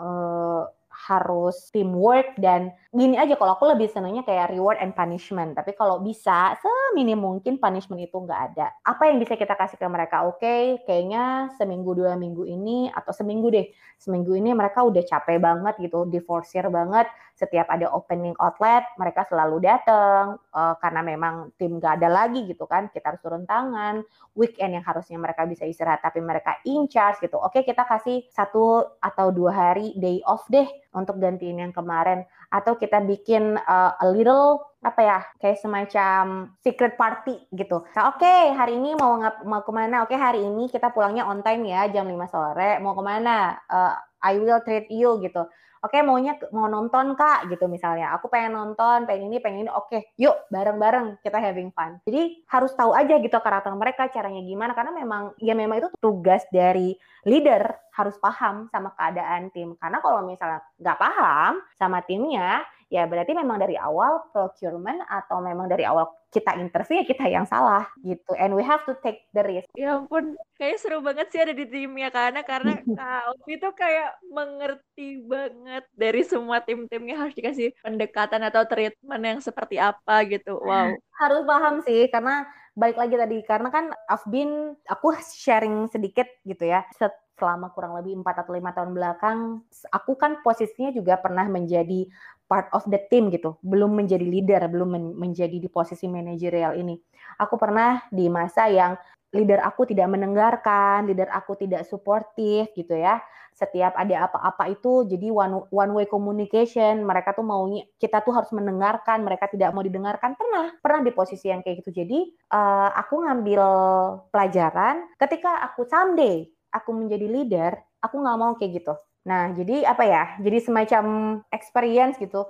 uh, harus teamwork dan gini aja kalau aku lebih senangnya kayak reward and punishment. Tapi kalau bisa seminim mungkin punishment itu nggak ada. Apa yang bisa kita kasih ke mereka? Oke okay, kayaknya seminggu dua minggu ini atau seminggu deh seminggu ini mereka udah capek banget gitu diforsir banget setiap ada opening outlet mereka selalu datang uh, karena memang tim nggak ada lagi gitu kan kita harus turun tangan weekend yang harusnya mereka bisa istirahat tapi mereka in charge gitu oke kita kasih satu atau dua hari day off deh untuk gantiin yang kemarin atau kita bikin uh, a little apa ya kayak semacam secret party gitu. Nah, Oke okay, hari ini mau ngap mau ke mana? Oke okay, hari ini kita pulangnya on time ya jam 5 sore. Mau ke mana? Uh, I will treat you gitu. Oke maunya mau nonton kak gitu misalnya. Aku pengen nonton pengen ini pengen ini. Oke yuk bareng-bareng kita having fun. Jadi harus tahu aja gitu karakter mereka caranya gimana. Karena memang ya memang itu tugas dari leader harus paham sama keadaan tim. Karena kalau misalnya nggak paham sama timnya ya berarti memang dari awal procurement atau memang dari awal kita interview ya kita yang salah gitu. And we have to take the risk. Ya ampun kayak seru banget sih ada di timnya karena karena [laughs] Kak itu kayak mengerti banget dari semua tim-timnya harus dikasih pendekatan atau treatment yang seperti apa gitu. Wow. Harus paham sih karena balik lagi tadi karena kan I've been aku sharing sedikit gitu ya. Selama kurang lebih 4 atau lima tahun belakang aku kan posisinya juga pernah menjadi part of the team gitu, belum menjadi leader, belum men menjadi di posisi manajerial ini. Aku pernah di masa yang leader aku tidak mendengarkan, leader aku tidak suportif gitu ya. Setiap ada apa-apa itu jadi one one way communication, mereka tuh maunya kita tuh harus mendengarkan, mereka tidak mau didengarkan. Pernah, pernah di posisi yang kayak gitu. Jadi uh, aku ngambil pelajaran ketika aku someday aku menjadi leader, aku nggak mau kayak gitu Nah, jadi apa ya? Jadi semacam experience gitu.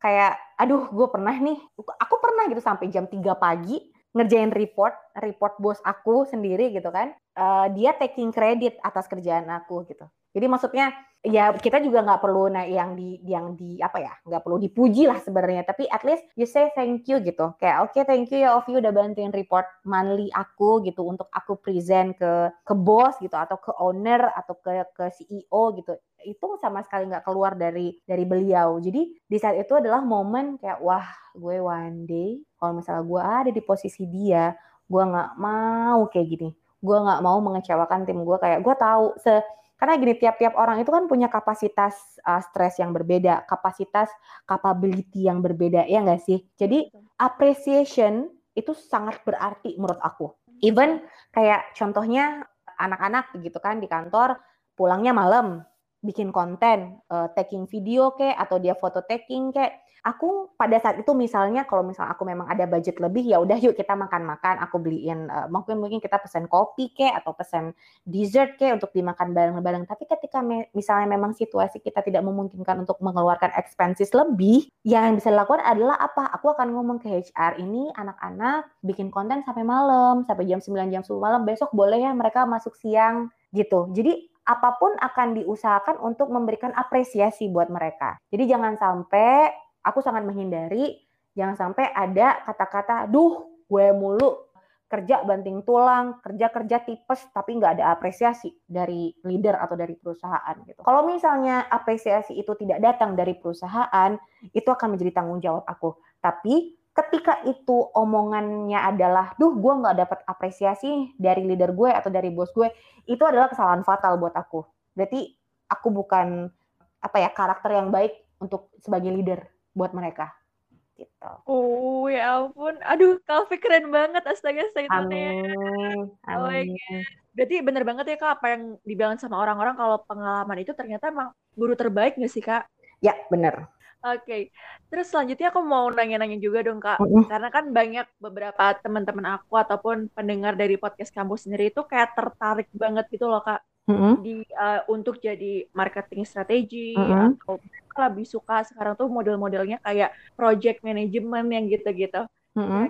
Kayak, aduh, gue pernah nih, aku pernah gitu sampai jam 3 pagi ngerjain report, report bos aku sendiri gitu kan. Uh, dia taking credit atas kerjaan aku gitu. Jadi maksudnya ya kita juga nggak perlu nah yang di yang di apa ya nggak perlu dipuji lah sebenarnya. Tapi at least you say thank you gitu. Kayak oke okay, thank you ya Ovi udah bantuin report monthly aku gitu untuk aku present ke ke bos gitu atau ke owner atau ke ke CEO gitu. Itu sama sekali nggak keluar dari dari beliau. Jadi di saat itu adalah momen kayak wah gue one day kalau misalnya gue ada di posisi dia gue nggak mau kayak gini. Gue nggak mau mengecewakan tim gue. Kayak gue tahu se karena gini, tiap-tiap orang itu kan punya kapasitas uh, stres yang berbeda, kapasitas capability yang berbeda, ya nggak sih? Jadi appreciation itu sangat berarti menurut aku. Even kayak contohnya anak-anak gitu kan di kantor pulangnya malam, bikin konten, uh, taking video kayak atau dia foto taking kayak aku pada saat itu misalnya kalau misalnya aku memang ada budget lebih ya udah yuk kita makan-makan aku beliin uh, mungkin mungkin kita pesan kopi ke atau pesan dessert ke untuk dimakan bareng-bareng. Tapi ketika me misalnya memang situasi kita tidak memungkinkan untuk mengeluarkan expenses lebih yang bisa dilakukan adalah apa? Aku akan ngomong ke HR ini anak-anak bikin konten sampai malam sampai jam 9 jam 10 malam besok boleh ya mereka masuk siang gitu. Jadi apa pun akan diusahakan untuk memberikan apresiasi buat mereka. Jadi jangan sampai aku sangat menghindari jangan sampai ada kata-kata, duh gue mulu kerja banting tulang, kerja-kerja tipes tapi nggak ada apresiasi dari leader atau dari perusahaan gitu. Kalau misalnya apresiasi itu tidak datang dari perusahaan, itu akan menjadi tanggung jawab aku. Tapi ketika itu omongannya adalah, duh gue nggak dapat apresiasi dari leader gue atau dari bos gue, itu adalah kesalahan fatal buat aku. Berarti aku bukan apa ya karakter yang baik untuk sebagai leader buat mereka gitu. Oh ya ampun, aduh Kalvi keren banget astaga statementnya. Amin, Oh my amin. God. Berarti bener banget ya kak apa yang dibilang sama orang-orang kalau pengalaman itu ternyata emang guru terbaik nggak sih kak? Ya bener. Oke, terus selanjutnya aku mau nanya-nanya juga dong kak, Mm-mm. karena kan banyak beberapa teman-teman aku ataupun pendengar dari podcast kampus sendiri itu kayak tertarik banget gitu loh kak Mm-mm. di uh, untuk jadi marketing strategi Mm-mm. atau lebih suka sekarang tuh model-modelnya kayak project management yang gitu-gitu.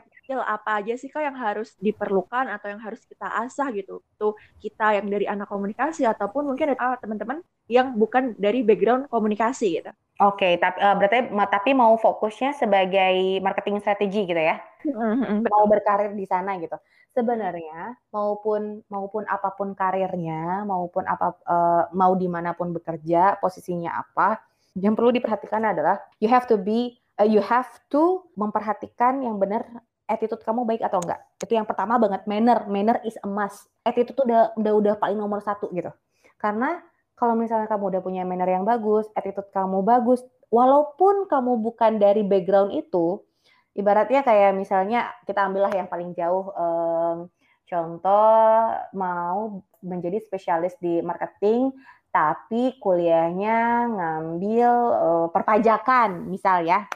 Kira-kira apa aja sih kak yang harus diperlukan atau yang harus kita asah gitu tuh kita yang dari anak komunikasi ataupun mungkin ada teman-teman yang bukan dari background komunikasi gitu. Oke, tapi eh, berarti ma- tapi mau fokusnya sebagai marketing strategi gitu ya? Mhm, Mau berkarir di sana gitu. Sebenarnya maupun maupun apa pun karirnya, maupun apa eh, mau di mana pun bekerja, posisinya apa, yang perlu diperhatikan adalah you have to be eh, you have to memperhatikan yang benar attitude kamu baik atau enggak. Itu yang pertama banget manner, manner is a must. Attitude tuh udah udah udah paling nomor satu gitu. Karena kalau misalnya kamu udah punya manner yang bagus, attitude kamu bagus, walaupun kamu bukan dari background itu, ibaratnya kayak misalnya kita ambillah yang paling jauh, em, contoh mau menjadi spesialis di marketing, tapi kuliahnya ngambil eh, perpajakan, misal ya,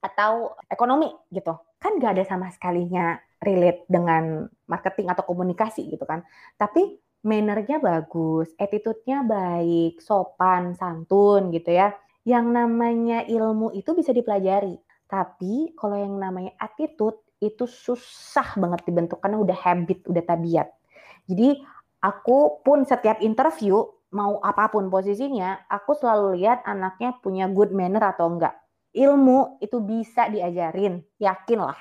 atau ekonomi gitu, kan nggak ada sama sekalinya relate dengan marketing atau komunikasi gitu kan, tapi mannernya bagus, attitude-nya baik, sopan, santun gitu ya. Yang namanya ilmu itu bisa dipelajari. Tapi kalau yang namanya attitude itu susah banget dibentuk karena udah habit, udah tabiat. Jadi aku pun setiap interview mau apa pun posisinya, aku selalu lihat anaknya punya good manner atau enggak. Ilmu itu bisa diajarin, yakinlah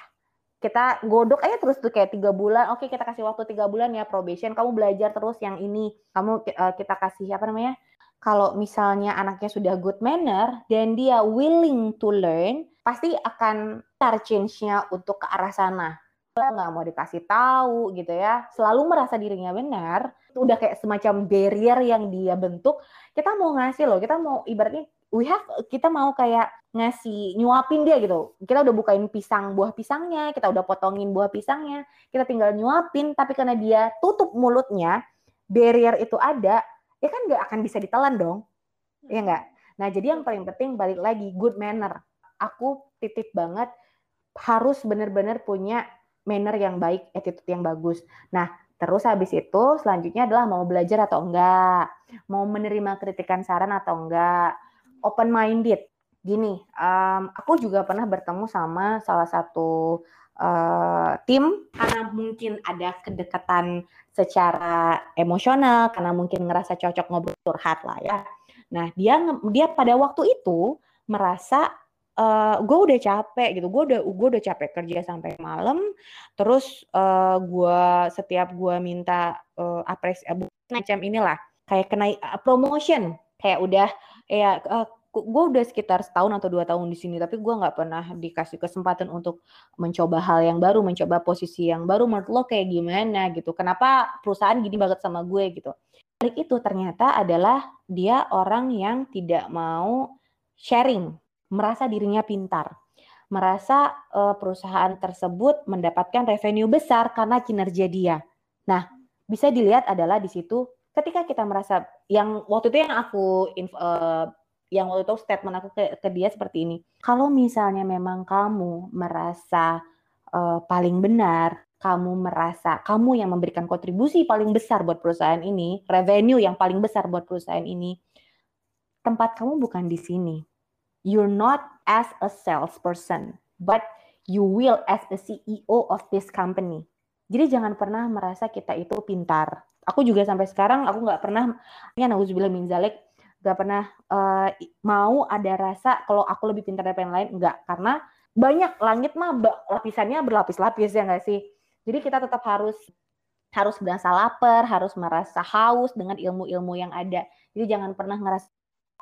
kita godok aja terus tuh kayak tiga bulan oke kita kasih waktu tiga bulan ya probation kamu belajar terus yang ini kamu uh, kita kasih apa namanya kalau misalnya anaknya sudah good manner dan dia willing to learn pasti akan tar change-nya untuk ke arah sana nggak mau dikasih tahu gitu ya selalu merasa dirinya benar itu udah kayak semacam barrier yang dia bentuk kita mau ngasih loh kita mau ibaratnya we have kita mau kayak ngasih nyuapin dia gitu. Kita udah bukain pisang buah pisangnya, kita udah potongin buah pisangnya, kita tinggal nyuapin. Tapi karena dia tutup mulutnya, barrier itu ada, ya kan nggak akan bisa ditelan dong, ya nggak. Nah jadi yang paling penting balik lagi good manner. Aku titip banget harus benar-benar punya manner yang baik, attitude yang bagus. Nah terus habis itu selanjutnya adalah mau belajar atau enggak, mau menerima kritikan saran atau enggak, open minded gini, um, aku juga pernah bertemu sama salah satu uh, tim karena mungkin ada kedekatan secara emosional, karena mungkin ngerasa cocok ngobrol curhat lah ya. Nah dia dia pada waktu itu merasa uh, gue udah capek gitu, gue udah gue udah capek kerja sampai malam, terus uh, gue setiap gue minta uh, apresiasi macam inilah kayak kena uh, promotion, kayak udah ya uh, gue udah sekitar setahun atau dua tahun di sini tapi gue nggak pernah dikasih kesempatan untuk mencoba hal yang baru mencoba posisi yang baru. Menurut lo kayak gimana gitu? Kenapa perusahaan gini banget sama gue gitu? Balik itu ternyata adalah dia orang yang tidak mau sharing merasa dirinya pintar merasa uh, perusahaan tersebut mendapatkan revenue besar karena kinerja dia nah bisa dilihat adalah di situ ketika kita merasa yang waktu itu yang aku uh, yang waktu itu statement aku ke, ke dia seperti ini. Kalau misalnya memang kamu merasa uh, paling benar, kamu merasa kamu yang memberikan kontribusi paling besar buat perusahaan ini, revenue yang paling besar buat perusahaan ini, tempat kamu bukan di sini. You're not as a salesperson, but you will as a CEO of this company. Jadi jangan pernah merasa kita itu pintar. Aku juga sampai sekarang aku nggak pernah, ya nauzubillah min zalik, gak pernah uh, mau ada rasa kalau aku lebih pintar dari yang lain enggak karena banyak langit mah lapisannya berlapis-lapis ya enggak sih jadi kita tetap harus harus berasa lapar harus merasa haus dengan ilmu-ilmu yang ada jadi jangan pernah ngerasa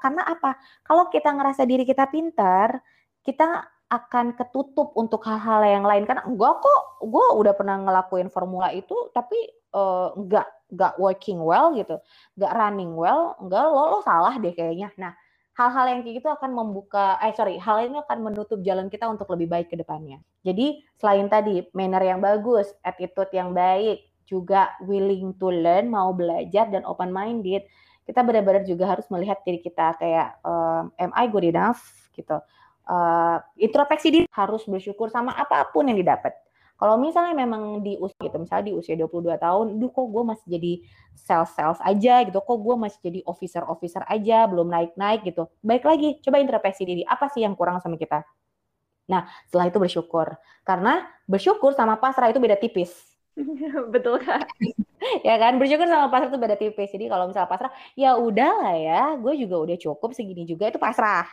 karena apa? Kalau kita ngerasa diri kita pintar kita akan ketutup untuk hal-hal yang lain. Kan enggak kok gue udah pernah ngelakuin formula itu tapi uh, enggak enggak working well gitu. Enggak running well enggak lo lo salah deh kayaknya. Nah hal-hal yang kayak gitu akan membuka eh sorry hal ini akan menutup jalan kita untuk lebih baik ke depannya. Jadi selain tadi manner yang bagus attitude yang baik juga willing to learn mau belajar dan open minded kita benar-benar juga harus melihat diri kita kayak um, am I good enough gitu uh, introspeksi diri harus bersyukur sama apa pun yang didapat kalau misalnya memang di usia gitu, misalnya di usia 22 tahun, duh kok gue masih jadi sales-sales aja gitu, kok gue masih jadi officer-officer aja, belum naik-naik gitu. Baik lagi, coba introspeksi diri, apa sih yang kurang sama kita? Nah, setelah itu bersyukur. Karena bersyukur sama pasrah itu beda tipis. [laughs] Betul kan? [laughs] ya kan, bersyukur sama pasrah itu beda tipis. Jadi kalau misalnya pasrah, ya udah lah ya, gue juga udah cukup segini juga itu pasrah.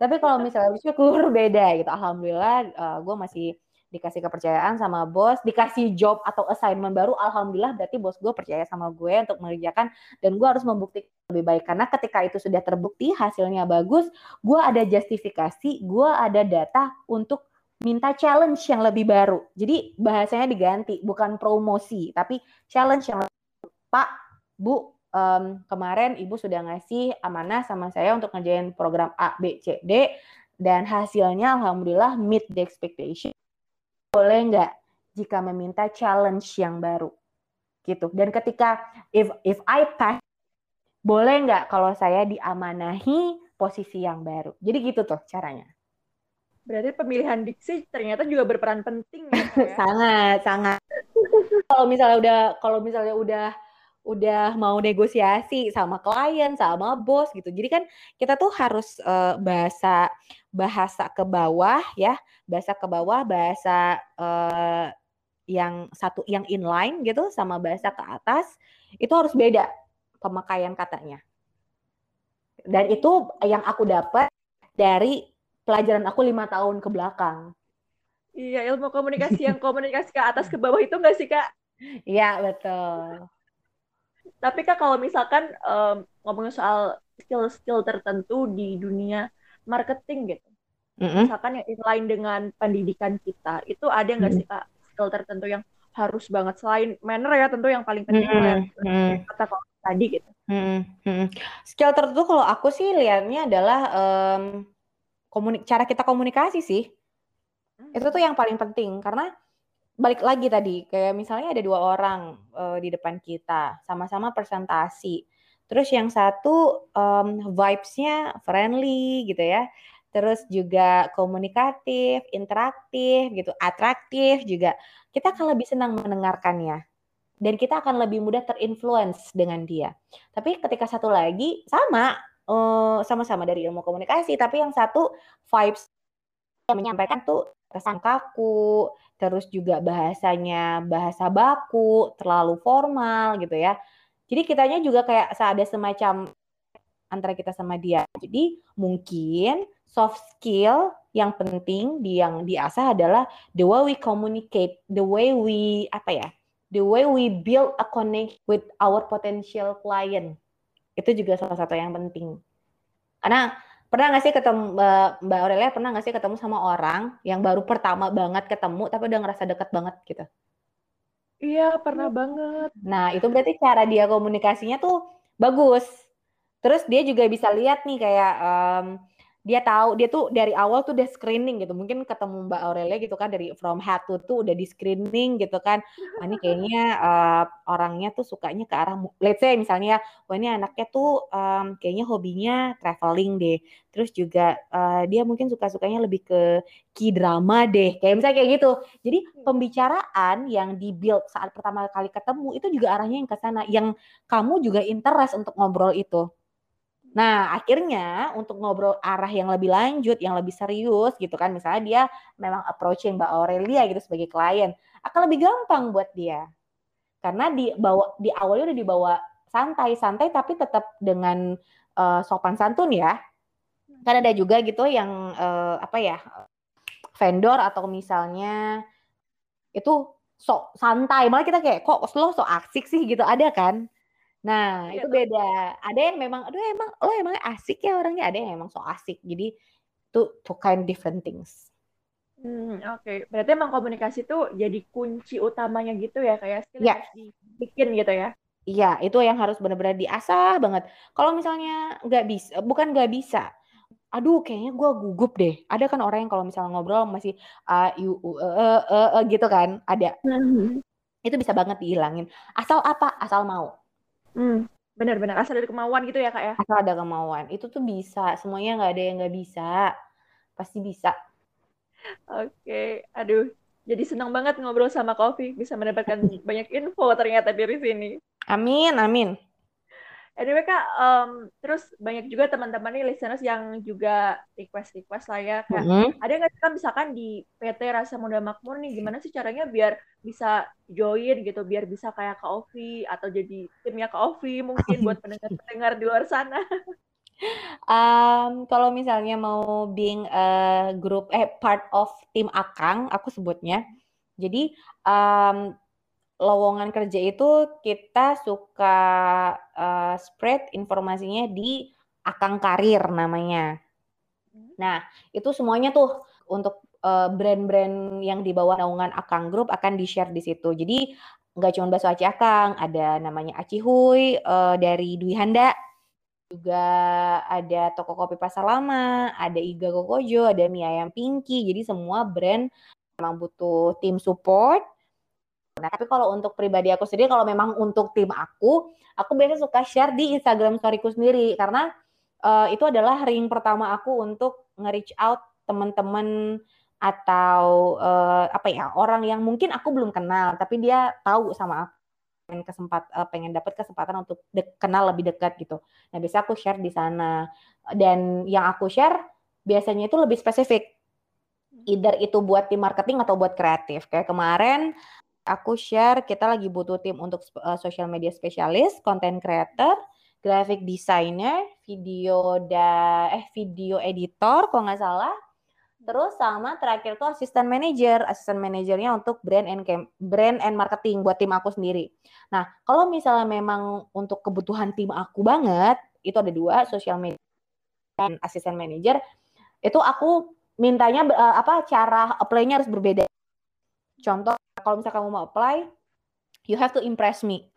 Tapi kalau misalnya bersyukur [laughs] beda gitu. Alhamdulillah uh, gue masih dikasih kepercayaan sama bos, dikasih job atau assignment baru, alhamdulillah berarti bos gue percaya sama gue untuk mengerjakan dan gue harus membuktikan lebih baik karena ketika itu sudah terbukti hasilnya bagus, gue ada justifikasi, gue ada data untuk minta challenge yang lebih baru. Jadi bahasanya diganti, bukan promosi, tapi challenge yang lebih Pak, Bu, um, kemarin Ibu sudah ngasih amanah sama saya untuk ngerjain program A, B, C, D, dan hasilnya alhamdulillah meet the expectation. Boleh nggak jika meminta challenge yang baru? Gitu. Dan ketika if if I pass boleh nggak kalau saya diamanahi posisi yang baru? Jadi gitu tuh caranya berarti pemilihan diksi ternyata juga berperan penting ya, ya? [laughs] sangat sangat kalau misalnya udah kalau misalnya udah udah mau negosiasi sama klien, sama bos gitu. Jadi kan kita tuh harus uh, bahasa bahasa ke bawah ya, bahasa ke bawah, bahasa uh, yang satu yang inline gitu sama bahasa ke atas itu harus beda pemakaian katanya. Dan itu yang aku dapat dari pelajaran aku lima tahun ke belakang. Iya, ilmu komunikasi yang [laughs] komunikasi ke atas ke bawah itu enggak sih, Kak? Iya, betul. Tapi kak kalau misalkan um, ngomongin soal skill-skill tertentu di dunia marketing gitu, mm-hmm. misalkan yang inline dengan pendidikan kita, itu ada nggak mm-hmm. sih kak skill tertentu yang harus banget selain manner ya tentu yang paling penting mm-hmm. kata kalau tadi gitu. Mm-hmm. Skill tertentu kalau aku sih lihatnya adalah um, komunik cara kita komunikasi sih. Mm-hmm. Itu tuh yang paling penting karena balik lagi tadi kayak misalnya ada dua orang uh, di depan kita sama-sama presentasi. Terus yang satu um, vibes-nya friendly gitu ya. Terus juga komunikatif interaktif gitu atraktif juga. Kita akan lebih senang mendengarkannya. Dan kita akan lebih mudah terinfluence dengan dia. Tapi ketika satu lagi sama uh, sama-sama dari ilmu komunikasi tapi yang satu vibes yang menyampaikan tuh kesan kaku, terus juga bahasanya bahasa baku, terlalu formal gitu ya. Jadi kitanya juga kayak ada semacam antara kita sama dia. Jadi mungkin soft skill yang penting di yang diasah adalah the way we communicate, the way we apa ya, the way we build a connect with our potential client. Itu juga salah satu yang penting. Karena Pernah nggak sih ketemu Mbak Aurelia pernah nggak sih ketemu sama orang yang baru pertama banget ketemu tapi udah ngerasa deket banget gitu? Iya, pernah banget. Nah, itu berarti cara dia komunikasinya tuh bagus. Terus dia juga bisa lihat nih kayak um, dia tahu dia tuh dari awal tuh udah screening gitu. Mungkin ketemu Mbak Aurelia gitu kan dari from head to tuh udah di screening gitu kan. Wah ini kayaknya uh, orangnya tuh sukanya ke arah let's say misalnya wah ini anaknya tuh um, kayaknya hobinya traveling deh. Terus juga uh, dia mungkin suka-sukanya lebih ke key drama deh kayak misalnya kayak gitu. Jadi hmm. pembicaraan yang di build saat pertama kali ketemu itu juga arahnya yang ke sana. Yang kamu juga interest untuk ngobrol itu Nah, akhirnya untuk ngobrol arah yang lebih lanjut, yang lebih serius gitu kan, misalnya dia memang approaching Mbak Aurelia gitu sebagai klien, akan lebih gampang buat dia. Karena di bawa di awalnya udah dibawa santai-santai tapi tetap dengan uh, sopan santun ya. Kan ada juga gitu yang uh, apa ya? vendor atau misalnya itu sok santai, malah kita kayak kok lo sok asik sih gitu ada kan? Nah, Iya itu beda. Ada yang memang, "Aduh emang lo emang asik ya orangnya?" Ada yang emang so asik. Jadi itu two kind different things. Hmm, oke. Berarti emang komunikasi tuh jadi kunci utamanya gitu ya, kayak skill Iya. harus dibikin gitu ya? Iya, itu yang harus benar-benar diasah banget. Kalau misalnya nggak bisa bukan nggak bisa, aduh kayaknya gue gugup deh. Ada kan orang yang kalau misalnya ngobrol masih a u u e e e, e gitu kan, ada. Mhm. Itu bisa banget dihilangin. Asal apa? Asal mau. Hmm, benar-benar asal dari kemauan gitu ya kak ya? Asal ada kemauan. Itu tuh bisa. Semuanya nggak ada yang nggak bisa. Pasti bisa. Oke, aduh, jadi senang banget ngobrol sama Kofi, bisa mendapatkan [laughs] banyak info ternyata dari sini. Amin, amin. Anyway kak, um, terus banyak juga teman-teman nih listeners yang juga request-request lah ya kak. Mhm. Ada nggak sih Kak, misalkan di PT Rasa Muda Makmur nih, gimana sih caranya biar bisa join gitu, biar bisa kayak Kak Ovi atau jadi timnya Kak Ovi mungkin [laughs] buat pendengar-pendengar di luar sana. Um, kalau misalnya mau being a group eh part of tim Akang, aku sebutnya. Jadi um, lowongan kerja itu kita suka uh, spread informasinya di Akang Karir namanya. Nah, itu semuanya tuh untuk uh, brand-brand yang di bawah naungan Akang Group akan di-share di situ. Jadi nggak cuma bakso Aci Akang, ada namanya Aci Hui uh, dari Dwi Handa, juga ada toko kopi Pasar Lama, ada Iga Kokojo, ada mie ayam Pinky. Jadi semua brand memang butuh tim support. Nah, tapi kalau untuk pribadi aku sendiri, kalau memang untuk tim aku, aku biasanya suka share di Instagram storyku sendiri karena uh, itu adalah ring pertama aku untuk nge-reach out teman-teman atau uh, apa ya orang yang mungkin aku belum kenal tapi dia tahu sama aku pengen kesempat uh, pengen dapat kesempatan untuk kenal lebih dekat gitu. Nah, biasa aku share di sana. Dan yang aku share biasanya itu lebih spesifik. Either itu buat tim marketing atau buat kreatif. Kayak kemarin aku share kita lagi butuh tim untuk uh, social media spesialis, content creator, graphic designer, video da eh video editor kalau nggak salah. Terus sama terakhir tuh asisten manager, asisten manajernya untuk brand and camp, brand and marketing buat tim aku sendiri. Nah, kalau misalnya memang untuk kebutuhan tim aku banget, itu ada dua, social media dan asisten manager. Itu aku mintanya uh, apa cara apply-nya harus berbeda. Contoh, kalau misalnya kamu mau apply, you have to impress me.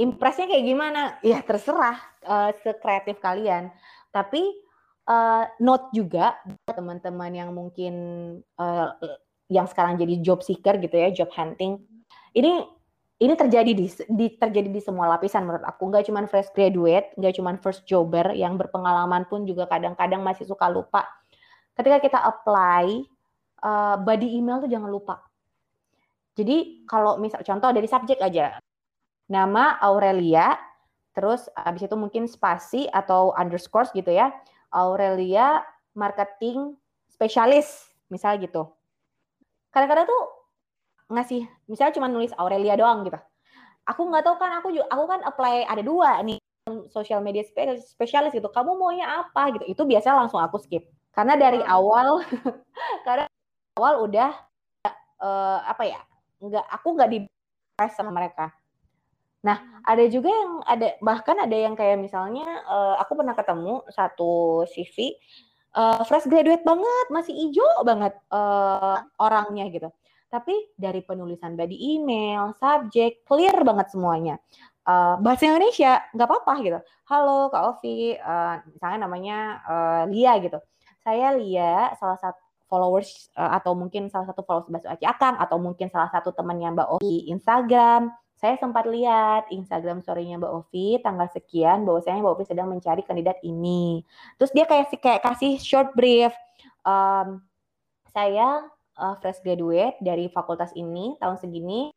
Impressnya kayak gimana? Ya terserah uh, sekreatif kalian. Tapi uh, note juga teman-teman yang mungkin uh, yang sekarang jadi job seeker gitu ya, job hunting. Ini ini terjadi di, di terjadi di semua lapisan menurut aku. Nggak cuma fresh graduate, nggak cuma first jobber yang berpengalaman pun juga kadang-kadang masih suka lupa. Ketika kita apply, uh, body email tuh jangan lupa. Jadi kalau misal contoh dari subjek aja, nama Aurelia, terus abis itu mungkin spasi atau underscore gitu ya, Aurelia marketing spesialis, misal gitu. Kadang-kadang tuh ngasih, misalnya cuma nulis Aurelia doang gitu. Aku nggak tahu kan, aku juga, aku kan apply ada dua nih social media spesialis gitu. Kamu maunya apa gitu? Itu biasanya langsung aku skip. Karena dari awal, [laughs] karena awal udah uh, apa ya? Nggak, aku nggak di sama mereka. Nah, ada juga yang ada bahkan ada yang kayak misalnya uh, aku pernah ketemu satu CV uh, fresh graduate banget, masih hijau banget uh, orangnya gitu. Tapi dari penulisan body email, subjek, clear banget semuanya. Uh, bahasa Indonesia nggak apa-apa gitu. Halo Kak Ovi, uh, misalnya namanya uh, Lia gitu. Saya Lia, salah satu followers uh, atau mungkin salah satu followers Basu Aci Akang atau mungkin salah satu temannya Mbak Ovi Instagram saya sempat lihat Instagram story-nya Mbak Ovi tanggal sekian bahwasanya Mbak Ovi sedang mencari kandidat ini. Terus dia kayak kayak kasih short brief. Um, saya uh, fresh graduate dari fakultas ini tahun segini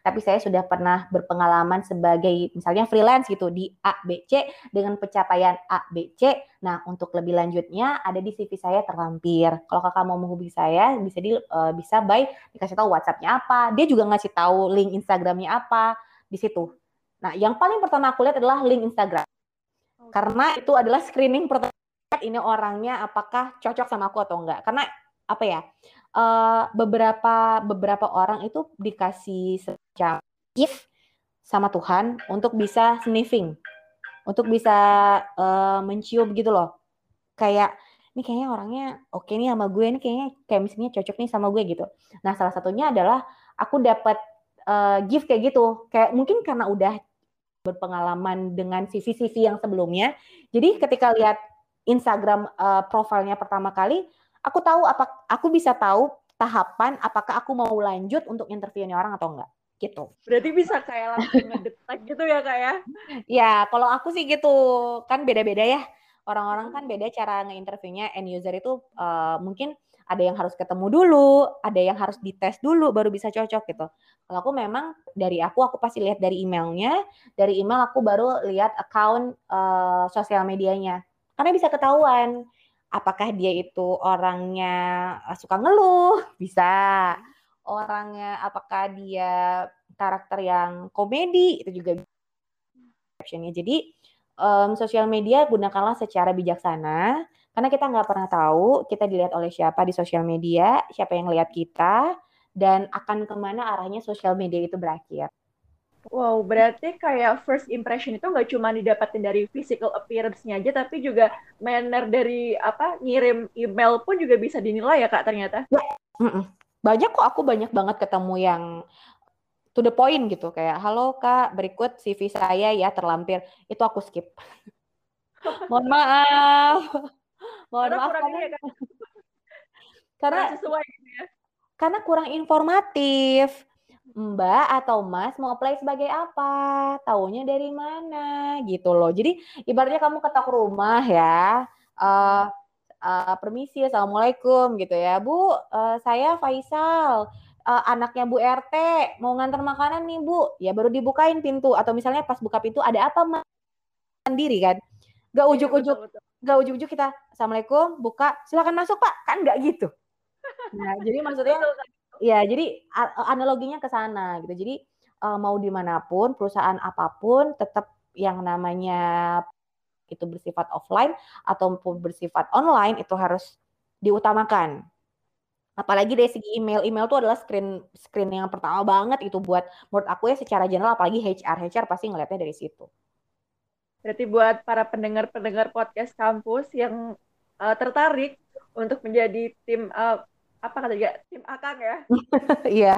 tapi saya sudah pernah berpengalaman sebagai misalnya freelance gitu di A, B, C dengan pencapaian A, B, C. Nah, untuk lebih lanjutnya ada di CV saya terlampir. Kalau kakak mau menghubungi saya bisa di uh, bisa by dikasih tahu WhatsApp-nya apa. Dia juga ngasih tahu link Instagram-nya apa di situ. Nah, yang paling pertama aku lihat adalah link Instagram. Karena itu adalah screening pertama ini orangnya apakah cocok sama aku atau enggak. Karena apa ya? Uh, beberapa beberapa orang itu dikasih semacam gift sama Tuhan untuk bisa sniffing, untuk bisa uh, mencium gitu loh. Kayak ini kayaknya orangnya oke okay nih sama gue, ini kayaknya kayak misalnya cocok nih sama gue gitu. Nah salah satunya adalah aku dapat uh, gift kayak gitu, kayak mungkin karena udah berpengalaman dengan CV-CV yang sebelumnya, jadi ketika lihat Instagram uh, profilnya pertama kali, aku tahu apa aku bisa tahu tahapan apakah aku mau lanjut untuk interviewnya orang atau enggak gitu. Berarti bisa kayak langsung ngedetek gitu ya kak ya? Ya kalau aku sih gitu kan beda-beda ya orang-orang kan beda cara ngeinterviewnya end user itu uh, mungkin ada yang harus ketemu dulu, ada yang harus dites dulu baru bisa cocok gitu. Kalau aku memang dari aku aku pasti lihat dari emailnya, dari email aku baru lihat account uh, sosial medianya. Karena bisa ketahuan apakah dia itu orangnya eh, suka ngeluh, [laughs] bisa. Orangnya apakah dia karakter yang komedi itu juga captionnya. Jadi um, sosial media gunakanlah secara bijaksana karena kita nggak pernah tahu kita dilihat oleh siapa di sosial media, siapa yang lihat kita, dan akan ke mana arahnya sosial media itu berakhir. Wow, berarti kayak first impression itu nggak cuma didapatin dari physical appearance-nya aja, tapi juga manner dari apa ngirim email pun juga bisa dinilai ya kak ternyata. Ya, banyak kok aku banyak banget ketemu yang to the point gitu kayak halo kak berikut CV saya ya terlampir itu aku skip. [laughs] Mohon maaf. Mohon karena maaf karena, ya, kan? karena sesuai gitu ya. Karena kurang informatif Mbak atau Mas mau apply sebagai apa? Taunya dari mana? Gitu loh. Jadi ibaratnya kamu ketok rumah ya. Uh, uh, permisi, assalamualaikum gitu ya, Bu. Uh, saya Faisal. Uh, anaknya Bu RT mau ngantar makanan nih Bu, ya baru dibukain pintu atau misalnya pas buka pintu ada apa mas sendiri kan, gak iya, ujuk-ujuk, gak ujuk-ujuk kita assalamualaikum buka silakan masuk pak kan nggak gitu, nah jadi maksudnya ya jadi analoginya ke sana gitu. Jadi uh, mau di mana pun perusahaan apa pun tetap yang namanya itu bersifat offline ataupun bersifat online itu harus diutamakan. Apalagi dari segi email, email itu adalah screen screen yang pertama banget itu buat menurut aku ya secara general apalagi HR, HR pasti ngeliatnya dari situ. Berarti buat para pendengar-pendengar podcast kampus yang uh, tertarik untuk menjadi tim uh, apa kata dia tim akang ya [laughs] iya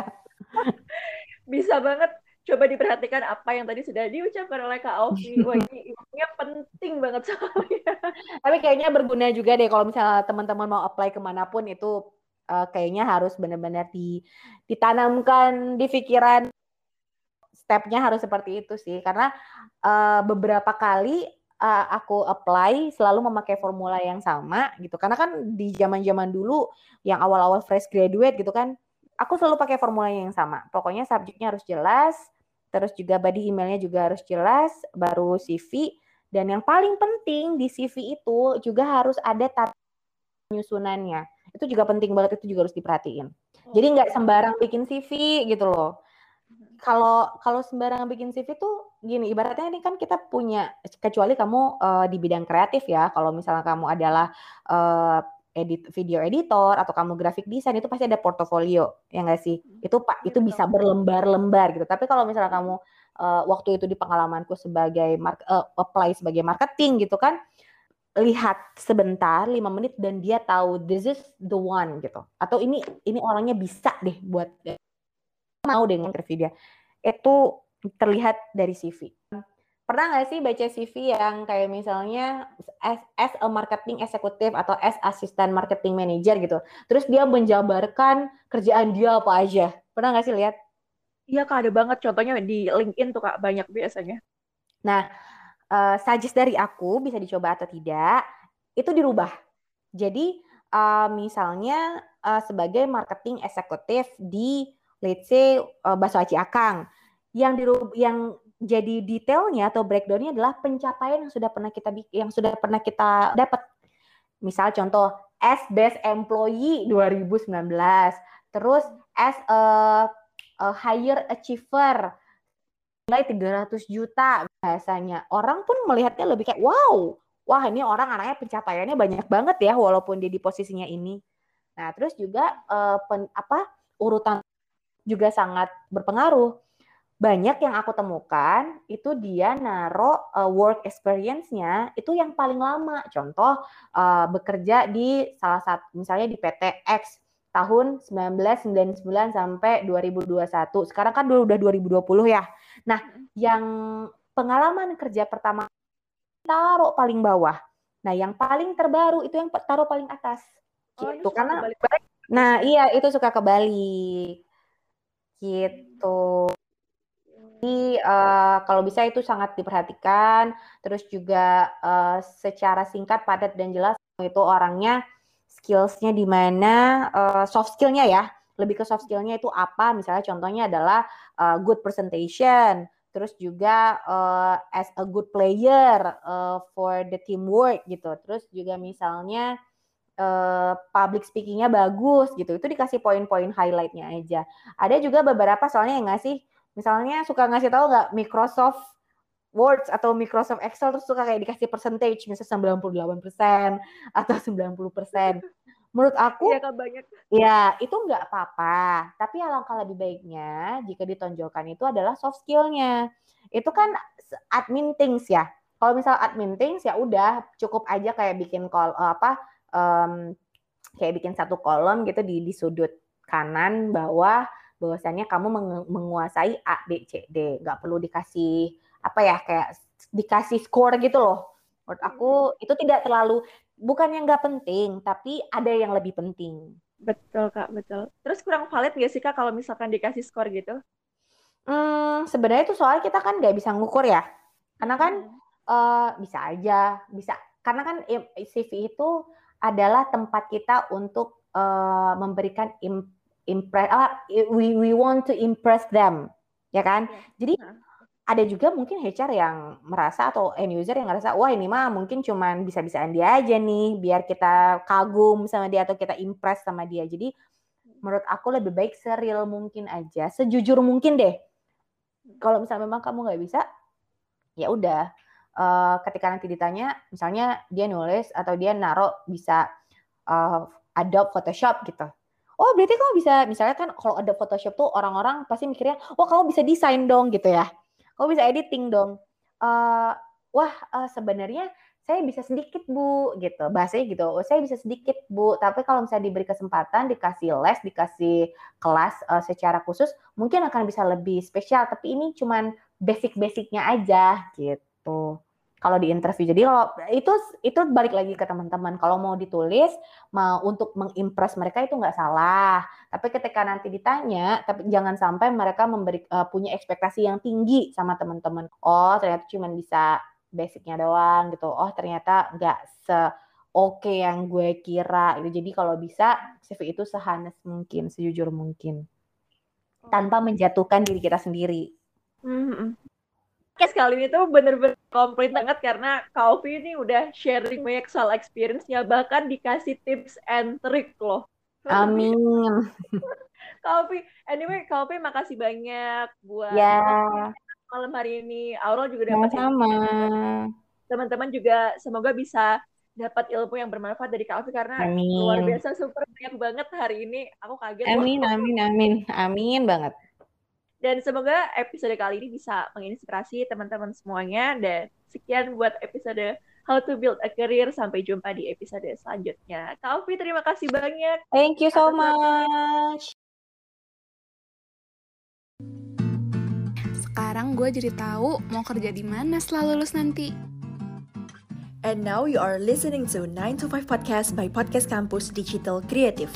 [laughs] bisa banget coba diperhatikan apa yang tadi sudah diucapkan oleh Kak Alfi. [laughs] Wah ini ilmunya penting banget soalnya. Tapi kayaknya berguna juga deh kalau misalnya teman-teman mau apply ke mana pun itu uh, kayaknya harus benar-benar di, ditanamkan di pikiran stepnya harus seperti itu sih. Karena uh, beberapa kali uh, aku apply selalu memakai formula yang sama gitu. Karena kan di zaman-zaman dulu yang awal-awal fresh graduate gitu kan, aku selalu pakai formula yang sama. Pokoknya subjeknya harus jelas, terus juga body emailnya juga harus jelas, baru CV. Dan yang paling penting di CV itu juga harus ada tata penyusunannya. Itu juga penting banget, itu juga harus diperhatiin. Jadi nggak sembarang bikin CV gitu loh kalau kalau sembarangan bikin CV tuh gini, ibaratnya ini kan kita punya kecuali kamu uh, di bidang kreatif ya. Kalau misalnya kamu adalah uh, edit video editor atau kamu graphic design itu pasti ada portofolio ya nggak sih hmm. itu pak itu bisa berlembar-lembar gitu tapi kalau misalnya kamu uh, waktu itu di pengalamanku sebagai mark, uh, apply sebagai marketing gitu kan lihat sebentar lima menit dan dia tahu this is the one gitu atau ini ini orangnya bisa deh buat mau dengan interview dia itu terlihat dari CV. Pernah nggak sih baca CV yang kayak misalnya as, as a marketing executive atau as assistant marketing manager gitu. Terus dia menjabarkan kerjaan dia apa aja. Pernah nggak sih lihat? Iya kak ada banget contohnya di LinkedIn tuh kak banyak biasanya. Nah, uh, suggest dari aku bisa dicoba atau tidak itu dirubah. Jadi uh, misalnya uh, sebagai marketing eksekutif di let's say uh, bakso aci akang. Yang di yang jadi detailnya atau breakdownnya adalah pencapaian yang sudah pernah kita yang sudah pernah kita dapat. Misal contoh as best employee 2019 terus as a, a higher achiever nilai 300 juta biasanya orang pun melihatnya lebih kayak wow wah ini orang anaknya pencapaiannya banyak banget ya walaupun dia di posisinya ini. Nah terus juga uh, pen, apa urutan juga sangat berpengaruh. Banyak yang aku temukan itu dia naro uh, work experience-nya itu yang paling lama. Contoh uh, bekerja di salah satu misalnya di PT X tahun 1999 sampai 2021. Sekarang kan udah 2020 ya. Nah, yang pengalaman kerja pertama taruh paling bawah Nah, yang paling terbaru itu yang taruh paling atas. Oh, gitu karena balik-balik. Nah, iya itu suka kebalik. Gitu. Jadi uh, kalau bisa itu sangat diperhatikan. Terus juga uh, secara singkat, padat dan jelas itu orangnya skillsnya di mana, uh, soft skillnya ya. Lebih ke soft skillnya itu apa? Misalnya contohnya adalah uh, good presentation, terus juga uh, as a good player uh, for the teamwork gitu. Terus juga misalnya uh, public speakingnya bagus gitu. Itu dikasih poin-poin highlightnya aja. Ada juga beberapa soalnya yang ngasih Misalnya suka ngasih tahu nggak Microsoft Word atau Microsoft Excel terus suka kayak dikasih percentage misalnya 98% [laughs] atau 90%. Menurut aku ya, banyak. ya itu nggak apa-apa. Tapi alangkah lebih baiknya jika ditonjolkan itu adalah soft skillnya. Itu kan admin things ya. Kalau misal admin things ya udah cukup aja kayak bikin call apa um, kayak bikin satu kolom gitu di di sudut kanan bawah bahwasannya kamu menguasai A, B, C, D. Nggak perlu dikasih apa ya kayak dikasih skor gitu loh. Menurut aku itu tidak terlalu bukan yang nggak penting, tapi ada yang lebih penting. Betul kak, betul. Terus kurang valid nggak sih kak kalau misalkan dikasih skor gitu? Hmm, sebenarnya itu soal kita kan nggak bisa ngukur ya, karena kan hmm. uh, bisa aja, bisa. Karena kan CV itu adalah tempat kita untuk uh, memberikan impress ah, we we want to impress them ya kan yeah. jadi uh. ada juga mungkin HR yang merasa atau end user yang ngerasa wah ini mah mungkin cuman bisa-bisaan dia aja nih biar kita kagum sama dia atau kita impress sama dia jadi menurut aku lebih baik seril mungkin aja sejujur mungkin deh kalau misalnya memang kamu nggak bisa ya udah uh, ketika nanti ditanya misalnya dia nulis atau dia naruh bisa uh, Adobe Photoshop gitu. Oh berarti kamu bisa misalnya kan kalau ada Photoshop tuh orang-orang pasti mikirnya wah kamu bisa desain dong gitu ya. Kamu bisa editing dong. Uh, wah uh, sebenarnya saya bisa sedikit bu gitu. Bahasanya gitu oh, saya bisa sedikit bu. Tapi kalau misalnya diberi kesempatan dikasih les dikasih kelas uh, secara khusus mungkin akan bisa lebih spesial. Tapi ini cuman basic-basicnya aja gitu kalau di interview. Jadi kalau itu itu balik lagi ke teman-teman. Kalau mau ditulis, mau untuk mengimpress mereka itu nggak salah. Tapi ketika nanti ditanya, tapi jangan sampai mereka memberi uh, punya ekspektasi yang tinggi sama teman-teman. Oh ternyata cuma bisa basicnya doang gitu. Oh ternyata nggak se oke yang gue kira. Itu jadi kalau bisa CV itu sehanes mungkin, sejujur mungkin, tanpa menjatuhkan diri kita sendiri. Mm -hmm podcast kali ini tuh bener-bener komplit banget karena Kak ini udah sharing banyak soal experience-nya, bahkan dikasih tips and trick loh. Amin. [laughs] Kak anyway Kak makasih banyak buat ya. malam hari ini. Aurel juga dapat sama Teman-teman juga semoga bisa dapat ilmu yang bermanfaat dari Kak karena amin. luar biasa super banyak banget hari ini. Aku kaget. Amin, loh. amin, amin, amin banget. Dan semoga episode kali ini bisa menginspirasi teman-teman semuanya. Dan sekian buat episode How to Build a Career. Sampai jumpa di episode selanjutnya. Kak terima kasih banyak. Thank you so much. Sekarang gue jadi tahu mau kerja di mana setelah lulus nanti. And now you are listening to 9 to 5 Podcast by Podcast Campus Digital Creative.